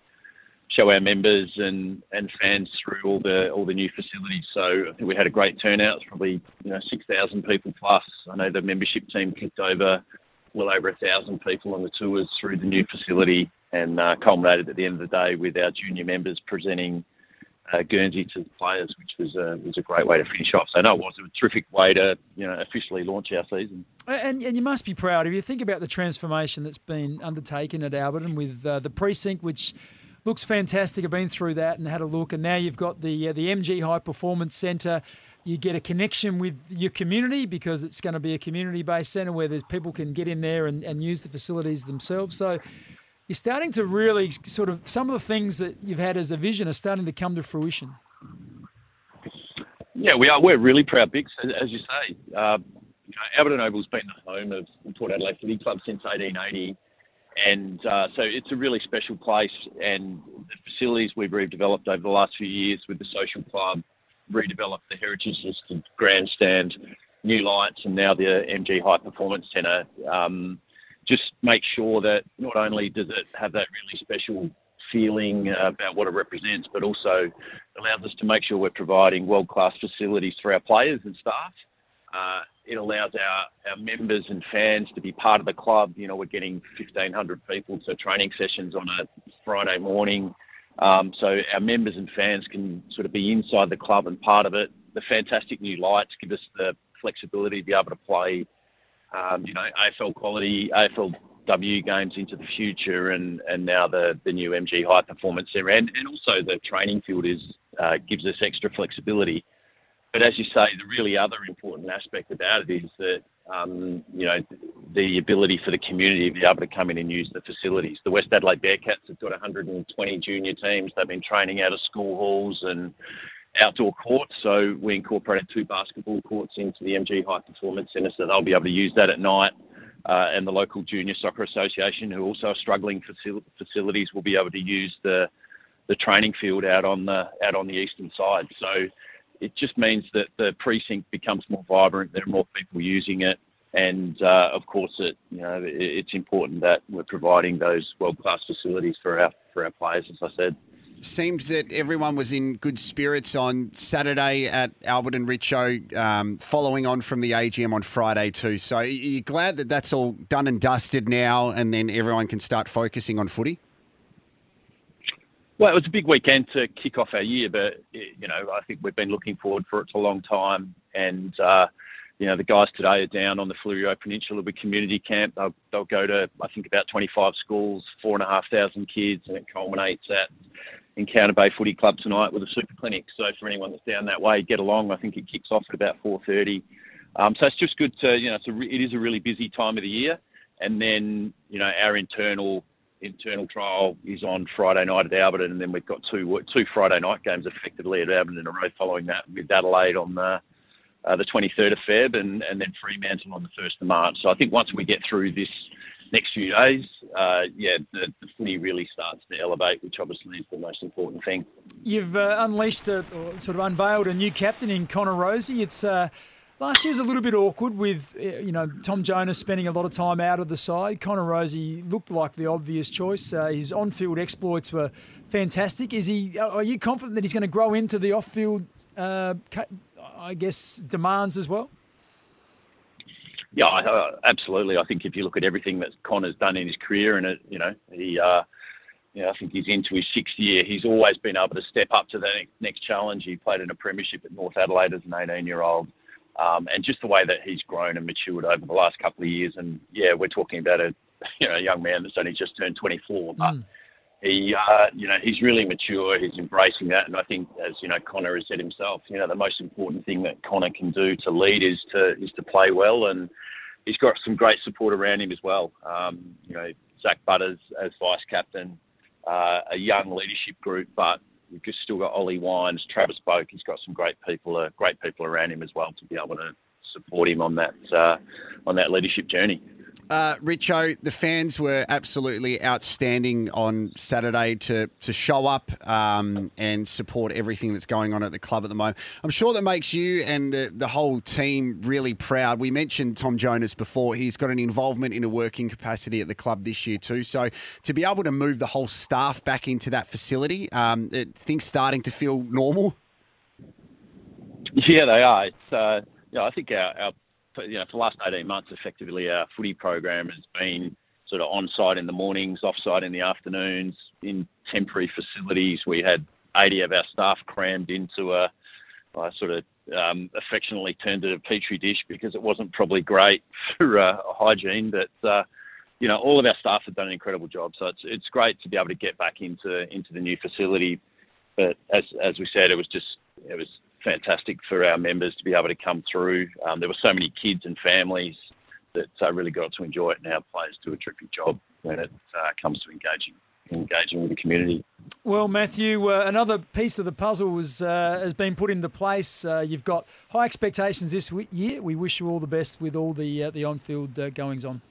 Speaker 18: show our members and, and fans through all the all the new facilities. So I think we had a great turnout. It's probably you know six thousand people plus. I know the membership team kicked over well over a thousand people on the tours through the new facility, and uh, culminated at the end of the day with our junior members presenting uh, Guernsey to the players, which was was a great way to finish off. So no, it was a terrific way to you know officially launch our season.
Speaker 4: And, and you must be proud if you think about the transformation that's been undertaken at Alberton with uh, the precinct, which looks fantastic. I've been through that and had a look, and now you've got the uh, the MG High Performance Centre. You get a connection with your community because it's going to be a community-based centre where there's people can get in there and, and use the facilities themselves. So you're starting to really sort of some of the things that you've had as a vision are starting to come to fruition.
Speaker 18: Yeah, we are. We're really proud, Bicks, as, you say. Uh, you know, Alberton Oval's been the home of Port Adelaide Footy Club since 1880, and uh, so it's a really special place. And the facilities we've redeveloped over the last few years with the social club, redeveloped the heritage listed grandstand, new lights, and now the MG High Performance Centre. Um, just make sure that not only does it have that really special feeling about what it represents, but also allows us to make sure we're providing world class facilities for our players and staff. Uh, it allows our, our members and fans to be part of the club. You know, we're getting 1,500 people to training sessions on a Friday morning. Um, so our members and fans can sort of be inside the club and part of it. The fantastic new lights give us the flexibility to be able to play, um, you know, AFL quality, AFLW games into the future, and, and now the, the new MG High Performance Centre, and, and also the training field is uh, gives us extra flexibility. But as you say, the really other important aspect about it is that um, you know the ability for the community to be able to come in and use the facilities. The West Adelaide Bearcats have got 120 junior teams. They've been training out of school halls and outdoor courts. So we incorporated two basketball courts into the MG High Performance Centre, so they'll be able to use that at night. Uh, and the local Junior Soccer Association, who also are struggling facil- facilities, will be able to use the the training field out on the out on the eastern side. So it just means that the precinct becomes more vibrant. There are more people using it, and uh, of course, it you know it, it's important that we're providing those world class facilities for our for our players. As I said.
Speaker 3: Seems that everyone was in good spirits on Saturday at Alberton Richo, um, following on from the AGM on Friday too. So you're glad that that's all done and dusted now, and then everyone can start focusing on footy.
Speaker 18: Well, it was a big weekend to kick off our year, but you know I think we've been looking forward for it for a long time, and uh, you know the guys today are down on the Fleurieu Peninsula with community camp. They'll, they'll go to I think about 25 schools, four and a half thousand kids, and it culminates at Encounter Bay Footy Club tonight with a super clinic. So for anyone that's down that way, get along. I think it kicks off at about 4:30. Um, so it's just good to you know it's a re- it is a really busy time of the year, and then you know our internal internal trial is on Friday night at Alberton, and then we've got two two Friday night games effectively at Alberton in a row. Following that, with Adelaide on the uh, the 23rd of Feb, and, and then Fremantle on the 1st of March. So I think once we get through this next few days, uh, yeah, the, the footy really starts to elevate, which obviously is the most important thing.
Speaker 4: You've uh, unleashed a, or sort of unveiled a new captain in Connor Rozee. It's uh, last year was a little bit awkward with uh, you know Tom Jonas spending a lot of time out of the side. Connor Rozee looked like the obvious choice. Uh, his on-field exploits were fantastic. Is he? Are you confident that he's going to grow into the off-field? Uh, I guess demands as well.
Speaker 18: Yeah, uh, absolutely. I think if you look at everything that Connor's done in his career, and it, you know, he, uh, you know, I think he's into his sixth year. He's always been able to step up to the next challenge. He played in a premiership at North Adelaide as an 18-year-old, um, and just the way that he's grown and matured over the last couple of years. And yeah, we're talking about a, you know, a young man that's only just turned 24, but.
Speaker 4: Mm.
Speaker 18: He, uh, you know, he's really mature. He's embracing that, and I think, as you know, Connor has said himself, you know, the most important thing that Connor can do to lead is to is to play well, and he's got some great support around him as well. Um, you know, Zak Butters as vice captain, uh, a young leadership group, but we've just still got Ollie Wines, Travis Boak. He's got some great people, uh, great people around him as well to be able to support him on that uh, on that leadership journey.
Speaker 3: Uh, Richo, the fans were absolutely outstanding on Saturday to to show up um, and support everything that's going on at the club at the moment. I'm sure that makes you and the, the whole team really proud. We mentioned Tom Jonas before. He's got an involvement in a working capacity at the club this year too. So to be able to move the whole staff back into that facility, um, it, things starting to feel normal.
Speaker 18: Yeah, they are. It's uh, yeah, I think our, our you know for the last eighteen months, effectively our footy program has been sort of on site in the mornings, off site in the afternoons, in temporary facilities. We had 80 of our staff crammed into a, sort of um, affectionately termed it a petri dish because it wasn't probably great for uh, hygiene, but uh, you know all of our staff have done an incredible job. So it's it's great to be able to get back into into the new facility. But as as we said, it was just it was fantastic for our members to be able to come through. Um, there were so many kids and families that uh, really got to enjoy it, and our players do a terrific job when it uh, comes to engaging engaging with the community.
Speaker 4: Well, Matthew, uh, another piece of the puzzle was, uh, has been put into place. Uh, you've got high expectations this year. We wish you all the best with all the uh, the on-field uh, goings on.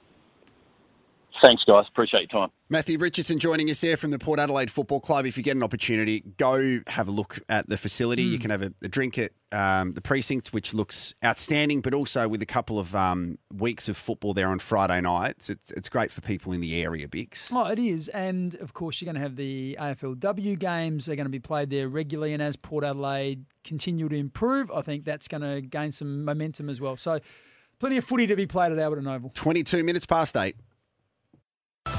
Speaker 18: Thanks, guys. Appreciate your time.
Speaker 3: Matthew Richardson joining us here from the Port Adelaide Football Club. If you get an opportunity, go have a look at the facility. You
Speaker 4: Mm.
Speaker 3: can have a, a drink at um, the precinct, which looks outstanding, but also with a couple of um, weeks of football there on Friday nights. It's, it's great for people in the area, Bicks.
Speaker 4: Oh, it is. And of course, you're going to have the AFLW games. They're going to be played there regularly. And as Port Adelaide continue to improve, I think that's going to gain some momentum as well. So, plenty of footy to be played at Alberton Oval.
Speaker 3: 22 minutes past eight.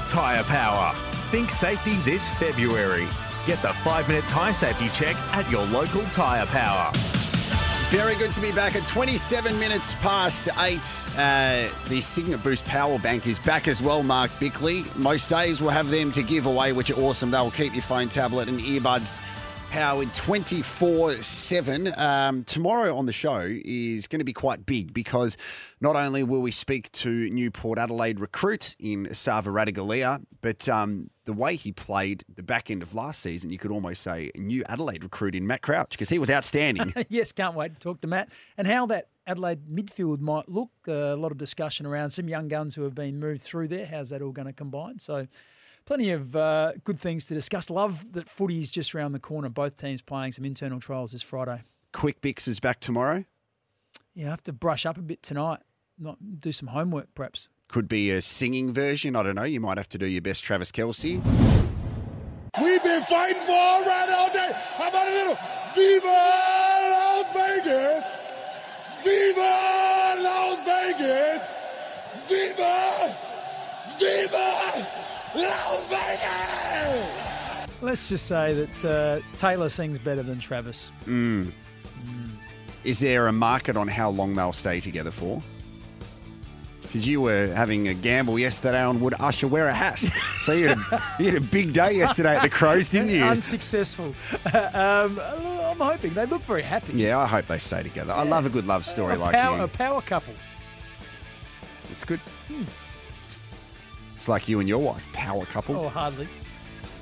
Speaker 2: Tyre Power. Think safety this February. Get the five minute tyre safety check at your local Tyre Power.
Speaker 3: Very good to be back at 27 minutes past eight. Uh, the Signet Boost Power Bank is back as well, Mark Bickley. Most days we'll have them to give away, which are awesome. They'll keep your phone, tablet, and earbuds powered 24 7. Um, tomorrow on the show is going to be quite big because not only will we speak to new Port Adelaide recruit in Esava Ratugolea, but um, the way he played the back end of last season, you could almost say new Adelaide recruit in Matt Crouch because he was outstanding.
Speaker 4: yes, can't wait to talk to Matt and how that Adelaide midfield might look. Uh, a lot of discussion around some young guns who have been moved through there. How's that all going to combine? So, plenty of uh, good things to discuss. Love that footy is just around the corner. Both teams playing some internal trials this Friday.
Speaker 3: Quick Bicks is back tomorrow.
Speaker 4: Yeah, I have to brush up a bit tonight. Not do some homework, perhaps.
Speaker 3: Could be a singing version. I don't know. You might have to do your best Travis Kelce.
Speaker 17: We've been fighting for our right all day. How about a little Viva Las Vegas? Viva Las Vegas! Viva! Viva Las Vegas!
Speaker 4: Let's just say that uh, Taylor sings better than Travis.
Speaker 3: Mm. Is there a market on how long they'll stay together for? Because you were having a gamble yesterday on would Usher wear a hat. So you had a, you had a big day yesterday at the Crows, didn't you?
Speaker 4: Unsuccessful. um, I'm hoping they look very happy.
Speaker 3: Yeah, I hope they stay together. I love a good love story
Speaker 4: a
Speaker 3: like
Speaker 4: power,
Speaker 3: you.
Speaker 4: A power couple.
Speaker 3: It's good.
Speaker 4: Hmm.
Speaker 3: It's like you and your wife, power couple.
Speaker 4: Oh, hardly.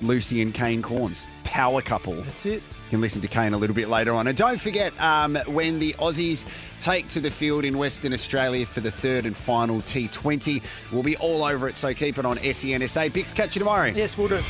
Speaker 3: Lucy and Kane Cornes, power couple.
Speaker 4: That's it.
Speaker 3: You can listen to Kane a little bit later on. And don't forget um, when the Aussies take to the field in Western Australia for the third and final T20, we'll be all over it. So keep it on SENSA. Bicks, catch you tomorrow.
Speaker 4: Yes, we'll do.